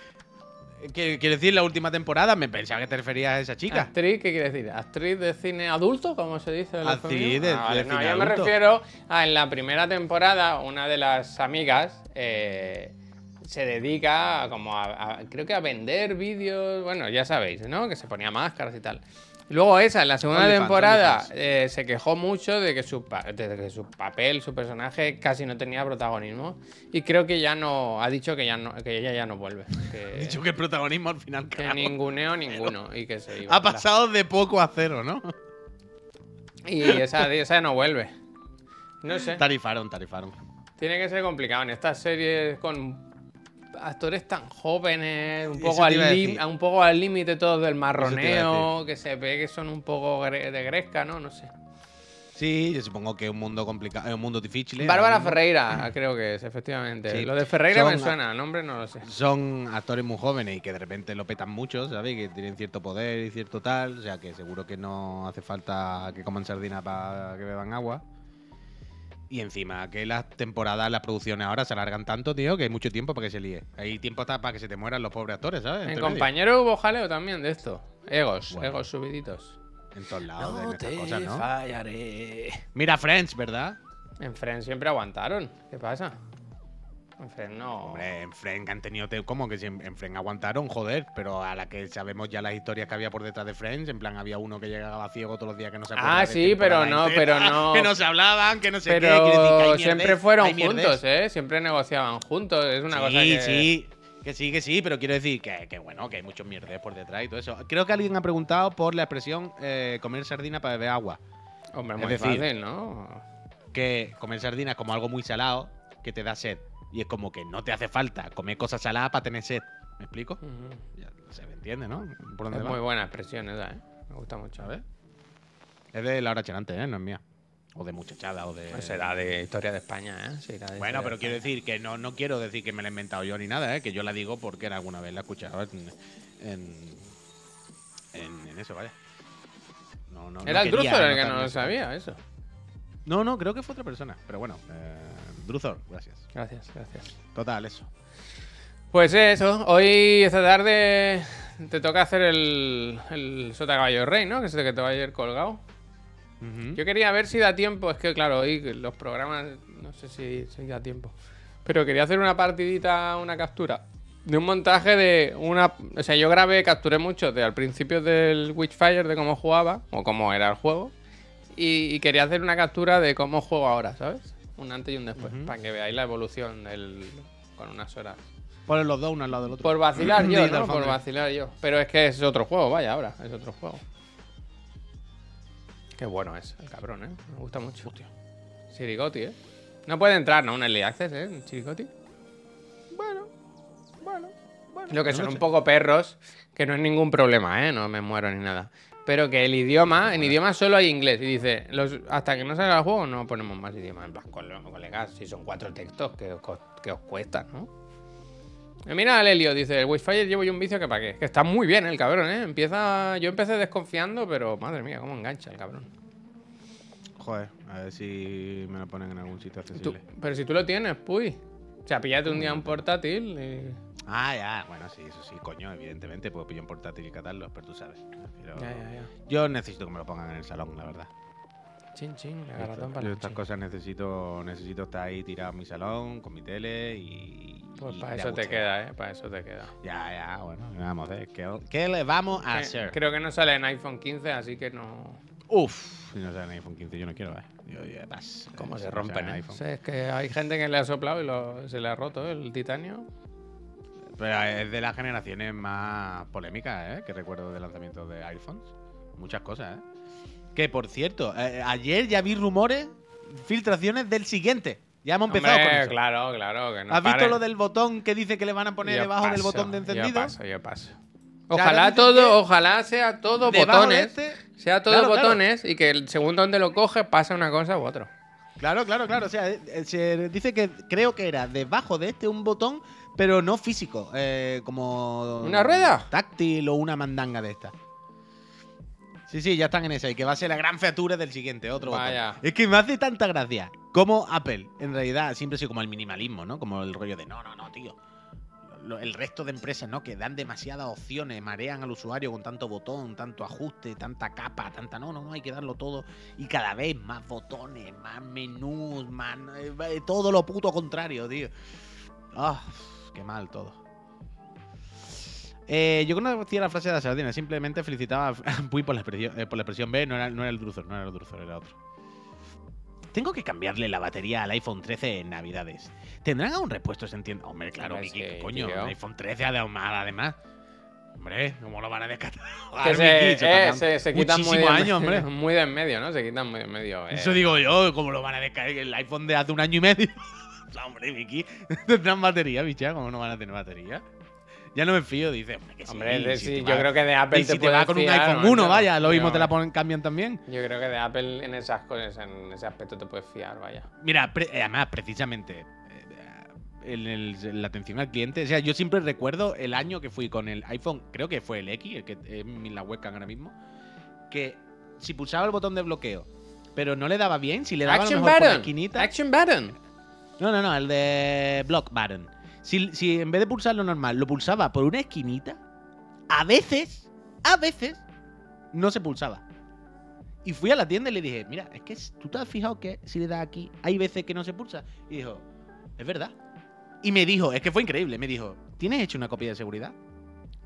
Quiero decir, la última temporada, me pensaba que te referías a esa chica. ¿Actriz? ¿Qué quiere decir? ¿Actriz de cine adulto? ¿Cómo se dice? en Actriz de- Ah, vale. de No, cine yo me refiero a en la primera temporada, una de las amigas eh, se dedica a como a, a- creo que a vender vídeos, bueno, ya sabéis, ¿no? Que se ponía máscaras y tal. Luego esa, en la segunda temporada, eh, se quejó mucho de que, su de que su papel, su personaje casi no tenía protagonismo. Y creo que ya no, ha dicho que, ya no, que ella ya no vuelve. Que, He dicho que el protagonismo al final, que claro, ninguneo ninguno y que se iba. ha pasado de poco a cero, ¿no? Y esa, esa no vuelve. No sé. Tarifaron, tarifaron. Tiene que ser complicado en estas series con actores tan jóvenes, un poco, al, a un poco al límite todos del marroneo, que se ve que son un poco de gresca, ¿no? No sé. Sí, yo supongo que es un mundo complicado, es un mundo difícil. ¿eh? Bárbara mismo Ferreira, creo que es, efectivamente. Sí. Lo de Ferreira me suena, el nombre no lo sé. Son actores muy jóvenes y que de repente lo petan mucho, ¿sabes? Que tienen cierto poder y cierto tal. O sea, que seguro que no hace falta que coman sardina para que beban agua. Y encima que las temporadas, las producciones ahora se alargan tanto, tío, que hay mucho tiempo para que se líe. Hay tiempo hasta para que se te mueran los pobres actores, ¿sabes? En medio. compañero hubo jaleo también de esto. Egos, Bueno. egos subiditos. En todos lados, en estas cosas, ¿no? fallaré. Mira Friends, ¿verdad? En Friends siempre aguantaron. ¿Qué pasa? En Friends no. Hombre, en Friends han tenido. te- ¿Cómo que si en, en Friends aguantaron? Joder, pero a la que sabemos ya las historias que había por detrás de Friends, en plan había uno que llegaba ciego todos los días que no se acordaba Ah, sí, pero no, entera, pero no. Que no se hablaban, que no sé qué. quiere decir que Pero hay siempre mierdez, fueron hay juntos, ¿eh? Siempre negociaban juntos. Es una sí, cosa que. sí. Que sí, que sí, pero quiero decir que, que bueno, que hay muchos mierdez por detrás y todo eso. Creo que alguien ha preguntado por la expresión eh, comer sardina para beber agua. Hombre, Es muy decir, fácil, ¿no? que comer sardina es como algo muy salado que te da sed. Y es como que no te hace falta comer cosas saladas para tener sed. ¿Me explico? Ya se me entiende, ¿no? ¿Por dónde Es va? muy buena expresión esa, ¿eh? Me gusta mucho. A ver. Es de Laura Chelante, ¿eh? No es mía. O de muchachada, o de. Pues será de historia de España, ¿eh? Será de Bueno, pero de quiero decir que no, no quiero decir que me la he inventado yo ni nada, ¿eh? Que yo la digo porque era alguna vez la he escuchado en. En, en, en eso, vaya. No, no, no Era el Druzor el que no lo sabía, eso. No, no, creo que fue otra persona. Pero bueno, eh, Druzor, gracias. Gracias, gracias. Total, eso. Pues eso, hoy esta tarde te toca hacer el, el Sota Caballo Rey, ¿no? Que es el que te va a ir colgado. Yo quería ver si da tiempo, es que claro, hoy los programas, no sé si, si da tiempo. Pero quería hacer una partidita, una captura de un montaje de una... O sea, yo grabé, capturé mucho de al principio del Witchfire, de cómo jugaba, o cómo era el juego. Y, y quería hacer una captura de cómo juego ahora, ¿sabes? Un antes y un después, para que veáis la evolución del, con unas horas. Ponen los dos uno al lado del otro. Por vacilar *clears throat* yo, ¿no? Por vacilar yo. Pero es que es otro juego, vaya, ahora. Es otro juego. Qué bueno es el cabrón, ¿eh? Me gusta mucho. Chirigoti, ¿eh? No puede entrar, ¿no? Un early access, ¿eh? Un Chirigoti. Bueno, bueno, bueno. Lo que No son un poco perros, que no es ningún problema, ¿eh? No me muero ni nada. Pero que el idioma, en idioma solo hay inglés. Y dice, los, hasta que no salga el juego no ponemos más idiomas. En plan, cole- colegas, si son cuatro textos, que os, que os cuesta, ¿no? Mira al Helio, dice, el Wi-Fi llevo yo un vicio que para qué. Que está muy bien el cabrón, ¿eh? Empieza... Yo empecé desconfiando, pero madre mía, cómo engancha el cabrón. Joder, a ver si me lo ponen en algún sitio Tú- accesible. pero si tú lo tienes, puy. O sea, píllate un día un portátil y... Ah, ya, bueno, sí, eso sí, coño, evidentemente puedo pillar un portátil y catarlo, pero tú sabes. Pero Ya, ya, ya. Yo necesito que me lo pongan en el salón, la verdad. Chin, chin, Esto- agarratón yo para estas cosas necesito, necesito estar ahí tirado en mi salón, con mi tele y. Pues y para eso te queda, ¿eh? Para eso te queda. Ya, ya, bueno, ¿qué vamos hacer? ¿Qué, qué le vamos a Eh, hacer? Creo que no sale en iPhone 15, así que no... Uf, si no sale en iPhone 15, yo no quiero, ¿eh? Yo, pas, ¿Cómo eh, se no rompen, eh? iPhone. Sí, es que hay gente que le ha soplado y lo- se le ha roto ¿eh? el titanio. Pero es de las generaciones más polémicas, ¿eh? Que recuerdo de lanzamientos de iPhones. Muchas cosas, ¿eh? Que por cierto, eh, ayer ya vi rumores, filtraciones del siguiente. Ya hemos empezado Hombre, con eso. claro, claro. Que no ¿Has visto lo del botón que dice que le van a poner Yo debajo del botón de encendido? Yo paso, yo paso. Ojalá todo, ojalá sea todo botones. este- Sea todo Claro, claro. botones y que el segundo donde lo coge pasa una cosa u otra. Claro, claro, claro. O sea, eh, eh, se dice que creo que era debajo de este un botón, pero no físico. eh, como. ¿Una rueda? Táctil o una mandanga de esta. Sí, sí, ya están en esa. Y que va a ser la gran featura del siguiente, otro Vaya. botón. Es que me hace tanta gracia. Como Apple, en realidad, siempre ha sido como el minimalismo, ¿no? Como el rollo de no, no, no, tío. El resto de empresas, ¿no? Que dan demasiadas opciones, marean al usuario con tanto botón, tanto ajuste, tanta capa, tanta. No, no, no, hay que darlo todo. Y cada vez más botones, más menús, más. eh, eh, todo lo puto contrario, tío. Ah, qué mal todo. Eh, yo conocía la frase de la sardina, simplemente felicitaba *laughs* a Puy por la expresión, eh, por la expresión B, no era, no era el Druzor, no era el Druzor, era otro. Tengo que cambiarle la batería al iPhone 13 en Navidades. ¿Tendrán aún repuestos en tienda? Hombre, claro, Miki, ¿qué sí, coño? tío. Un iPhone 13 además, además. Hombre, ¿cómo lo van a descartar? Que *laughs* se, eh, se, se quitan muy de, años, hombre. *laughs* muy de en medio, ¿no? Se quitan muy de en medio. eh. Eso digo yo, ¿cómo lo van a descargar? El iPhone de hace un año y medio. Hombre, Vicky, *laughs* tendrán batería, bicha, ¿cómo no van a tener batería? Ya no me fío, dice, hombre, que sí. Hombre, de- si sí, te yo va- creo que de Apple y te si te puedes va con un fiar, iPhone ¿no? 1, vaya, lo mismo te la ponen, cambian también. Yo creo que de Apple en esas cosas, en ese aspecto te puedes fiar, vaya. Mira, pre- eh, además, precisamente, eh, en, el- en la atención al cliente, o sea, yo siempre recuerdo el año que fui con el iPhone, creo que fue el X, el que es la webcam ahora mismo, que si pulsaba el botón de bloqueo, pero no le daba bien, si le daba a lo Action mejor por la esquinita. Action button. No, no, no, el de block button. Si, si en vez de pulsar lo normal, lo pulsaba por una esquinita, a veces, a veces, no se pulsaba. Y fui a la tienda y le dije, mira, es que tú te has fijado que si le das aquí, hay veces que no se pulsa. Y dijo, es verdad. Y me dijo, es que fue increíble, me dijo, ¿tienes hecho una copia de seguridad?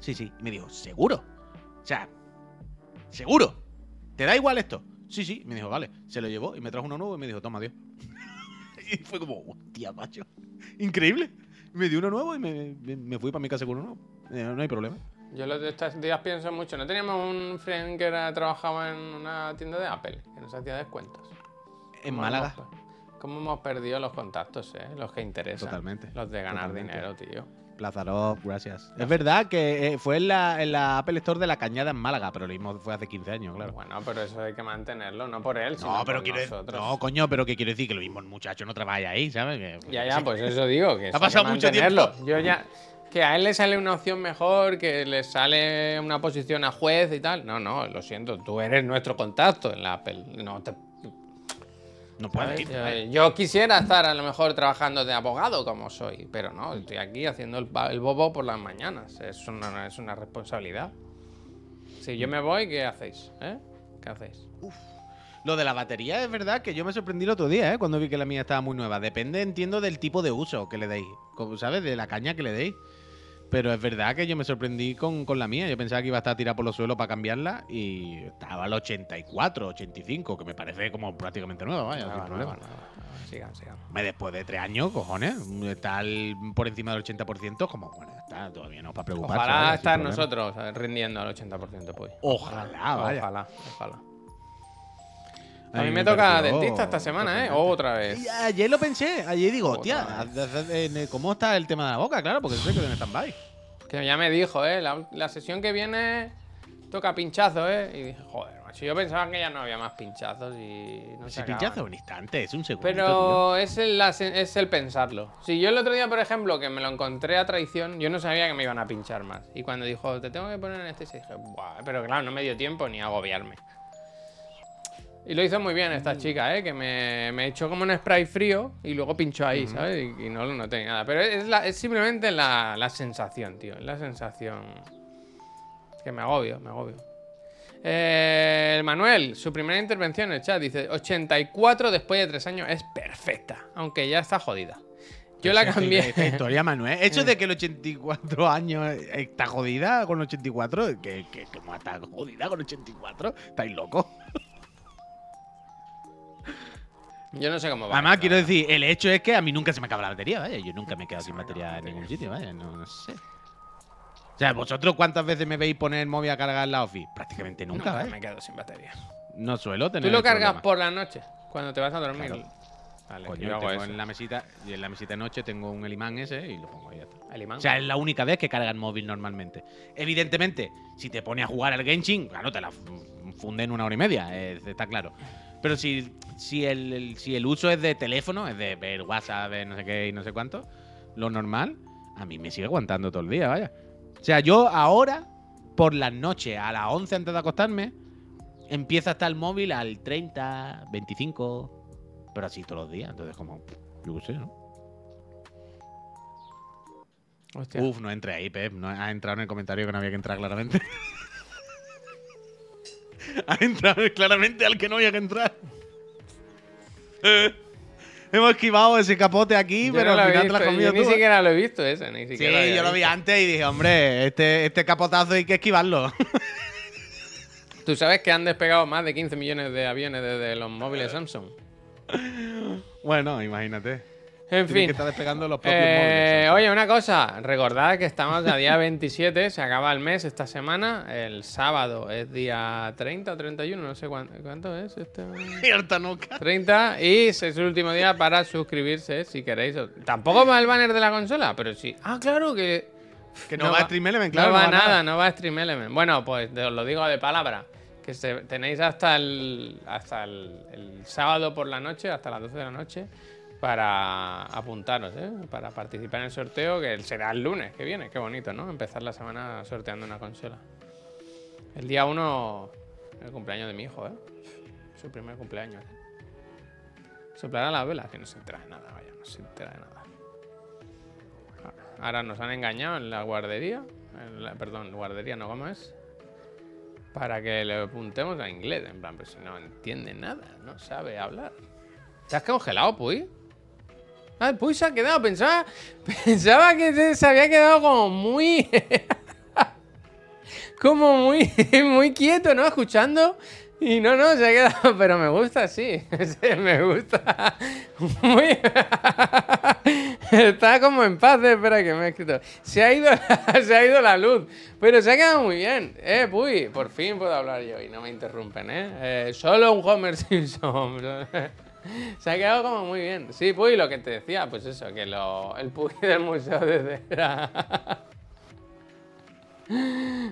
Sí, sí. Y me dijo, ¿seguro? O sea, ¿seguro? ¿Te da igual esto? Sí, sí. Y me dijo, vale. Se lo llevó y me trajo uno nuevo y me dijo, toma, adiós. *laughs* y fue como, hostia, macho. Increíble. Me dio uno nuevo y me, me- me fui para mi casa con uno nuevo. Eh, no hay problema. Yo los de estos días pienso mucho. ¿No teníamos un friend que era- trabajaba en una tienda de Apple? Que nos hacía descuentos. En ¿Cómo Málaga. hemos ¿Cómo hemos perdido los contactos, eh? Los que interesan. Totalmente, Los de ganar totalmente. dinero, tío. Plazarov, gracias. Es verdad que eh, fue en la, en la Apple Store de la Cañada en Málaga, pero lo mismo fue hace 15 años, claro. Bueno, pero eso hay que mantenerlo, no por él, sino No, pero por quiero nosotros. No, coño, pero que quiero decir que lo mismo el muchacho no trabaja ahí, ¿sabes? Que- Ya, ya, sí. pues eso digo, que *laughs* hay pasado que mucho tiempo. Yo ya. Que a él le sale una opción mejor, que le sale una posición a juez y tal. No, no, lo siento, tú eres nuestro contacto en la Apple. No te. No ir. Yo, yo quisiera estar a lo mejor trabajando de abogado como soy, pero no, estoy aquí haciendo el, bobo por las mañanas. Es una, es una responsabilidad. Si yo me voy, ¿qué hacéis? ¿Eh? ¿Qué hacéis? Lo de la batería es verdad que yo me sorprendí el otro día, ¿eh? Cuando vi que la mía estaba muy nueva. Depende, entiendo, del tipo de uso que le deis. Como, ¿Sabes? De la caña que le deis. Pero es verdad que yo me sorprendí con, con la mía. Yo pensaba que iba a estar tirada por los suelos para cambiarla y estaba al 84, 85, que me parece como prácticamente nueva, vaya, No, sin no, problema. no, Sigan, sigan. Después de tres años, cojones, estar por encima del 80%, como, bueno, está todavía no para preocuparse. Ojalá vaya, sin estar nosotros eh, rindiendo al 80%, pues. Ojalá, vaya. Ojalá, ojalá. A mí me me toca pareció dentista esta semana, ¿eh? Otra vez. Y ayer lo pensé, ayer digo, hostia, eh, ¿cómo está el tema de la boca? Claro, porque sé que en stand-by. Que ya me dijo, ¿eh? La, la sesión que viene toca pinchazo, ¿eh? Y dije, joder, Si yo pensaba que ya no había más pinchazos y no se pinchazo un instante, es un segundo. Pero es el, es el pensarlo. Si yo el otro día, por ejemplo, que me lo encontré a traición, yo no sabía que me iban a pinchar más. Y cuando dijo, te tengo que poner en este, dije, Buah, pero claro, no me dio tiempo ni a agobiarme. Y lo hizo muy bien esta chica, ¿eh? Que me, me echó como un spray frío y luego pinchó ahí, ¿sabes? Y, y no lo noté ni nada. Pero es, la- es simplemente la, la sensación, tío. Es la sensación que me agobio, me agobio. Eh, el Manuel, su primera intervención en el chat, dice 84 después de 3 años es perfecta, aunque ya está jodida. Yo la cambié. Esta historia, Manuel. *laughs* Eso de que el 84 años está jodida con 84, que, que como está jodida con 84, estáis locos. Yo no sé cómo va. Además, quiero la decir, el hecho es que a mí nunca se me acaba la batería, vaya. Yo nunca me he quedado sin batería en ningún sitio, vaya. No, no sé. O sea, ¿vosotros cuántas veces me veis poner el móvil a cargar en la office? Prácticamente nunca, Nunca ¿vale? me quedo sin batería. No suelo tener. Tú lo cargas problema. por la noche, cuando te vas a dormir. Claro. Vale, Coño, yo tengo eso. en la mesita, y en la mesita de noche tengo un el imán ese y lo pongo ahí ya está. El imán. O sea, es la única vez que carga el móvil normalmente. Evidentemente, si te pones a jugar al Genshin, claro, te la fu- funde en una hora y media, eh, está claro. Pero si, si, el, el- si el uso es de teléfono, es de ver WhatsApp, ver no sé qué y no sé cuánto, lo normal, a mí me sigue aguantando todo el día, vaya. O sea, yo ahora, por las noches, a las 11 antes de acostarme, empieza a estar el móvil al 30, 25, pero así todos los días. Entonces, como, yo qué sé, ¿no? Hostia. Uf, no entré ahí, Pep. No ha entrado en el comentario que no había que entrar claramente. *laughs* ha entrado claramente al que no había que entrar. Eh, Hemos esquivado ese capote aquí, Yo pero no al final te la has comido yo tú. ni siquiera lo he visto ese, ni Sí, siquiera había yo lo vi visto. antes y dije, hombre, este, este capotazo hay que esquivarlo. *laughs* ¿Tú sabes que han despegado más de 15 millones de aviones desde los móviles Samsung? bueno, imagínate. En fin. que estar despegando los propios Eh, móviles. oye, una cosa, recordad que estamos a día *laughs* 27, se acaba el mes esta semana, el sábado es día 30 o 31, no sé cuánto, cuánto es este. Cierta nuca. 30 y es el último día para suscribirse si queréis. Tampoco va el banner de la consola, pero sí. Ah, claro que Que no, va a Stream Element, claro. no va nada, no va a Stream Element. Bueno, pues os lo digo de palabra. Que se- tenéis hasta el hasta el, el sábado por la noche, hasta las 12 de la noche, para apuntaros, ¿eh? para participar en el sorteo, que será el lunes que viene. Qué bonito, ¿no? Empezar la semana sorteando una consola. El día 1, el cumpleaños de mi hijo, ¿eh? Su primer cumpleaños. Soplará la vela, que no se entera de nada, vaya, no se entera de nada. Ahora nos han engañado en la guardería. en la- perdón, guardería no, ¿cómo es? Para que le apuntemos a inglés. En plan, pero si no entiende nada, no sabe hablar. ¿Te congelado, Puy? Ah, el Puy se ha quedado. Pensaba, *laughs* pensaba que se, había quedado como muy. *laughs* como muy, *laughs* muy quieto, ¿no? Escuchando. Y no, no, se ha quedado, pero me gusta, sí. Me gusta. Muy. Está como en paz, espera que me he escrito. Se ha ido, se ha ido la luz, pero se ha quedado muy bien. Eh, puy, por fin puedo hablar yo y no me interrumpen, eh. Eh, solo un Homer Simpson. Se ha quedado como muy bien. Sí, Puy, lo que te decía, pues eso, que lo, el Puy *laughs* del museo de cera.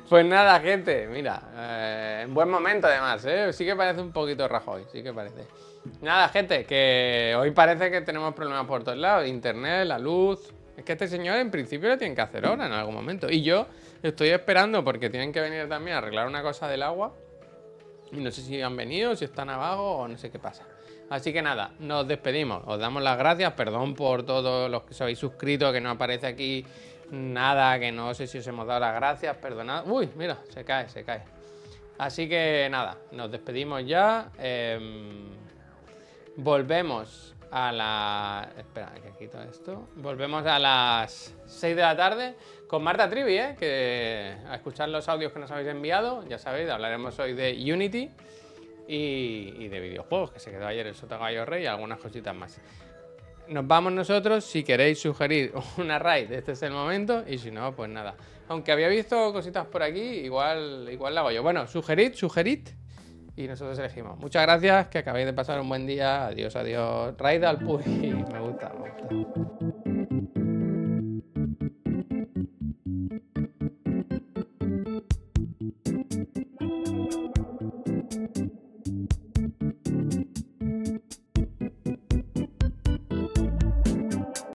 Pues nada, gente, mira, eh, en buen momento además, ¿eh? Sí que parece un poquito Rajoy, sí que parece. Nada, gente, que hoy parece que tenemos problemas por todos lados, internet, la luz. Es que este señor en principio lo tienen que hacer ahora en algún momento. Y yo estoy esperando porque tienen que venir también a arreglar una cosa del agua. Y no sé si han venido, si están abajo o no sé qué pasa. Así que nada, nos despedimos. Os damos las gracias. Perdón por todos los que os habéis suscrito, que no aparece aquí nada, que no sé si os hemos dado las gracias. Perdonad. Uy, mira, se cae, se cae. Así que nada, nos despedimos ya. Em, volvemos a la. Espera, que quito esto. Volvemos a las 6 de la tarde con Marta Trivi, ¿eh? que a escuchar los audios que nos habéis enviado. Ya sabéis, hablaremos hoy de Unity y, de videojuegos, que se quedó ayer el Sota Gallo Rey y algunas cositas más. Nos vamos nosotros, si queréis sugerir *laughs* una raid, este es el momento, y si no, pues nada. Aunque había visto cositas por aquí, igual, igual la hago yo. Bueno, sugerid, sugerid, y nosotros elegimos. Muchas gracias, que acabéis de pasar un buen día. Adiós, adiós. Raid al Puy, *laughs* me gusta, me gusta.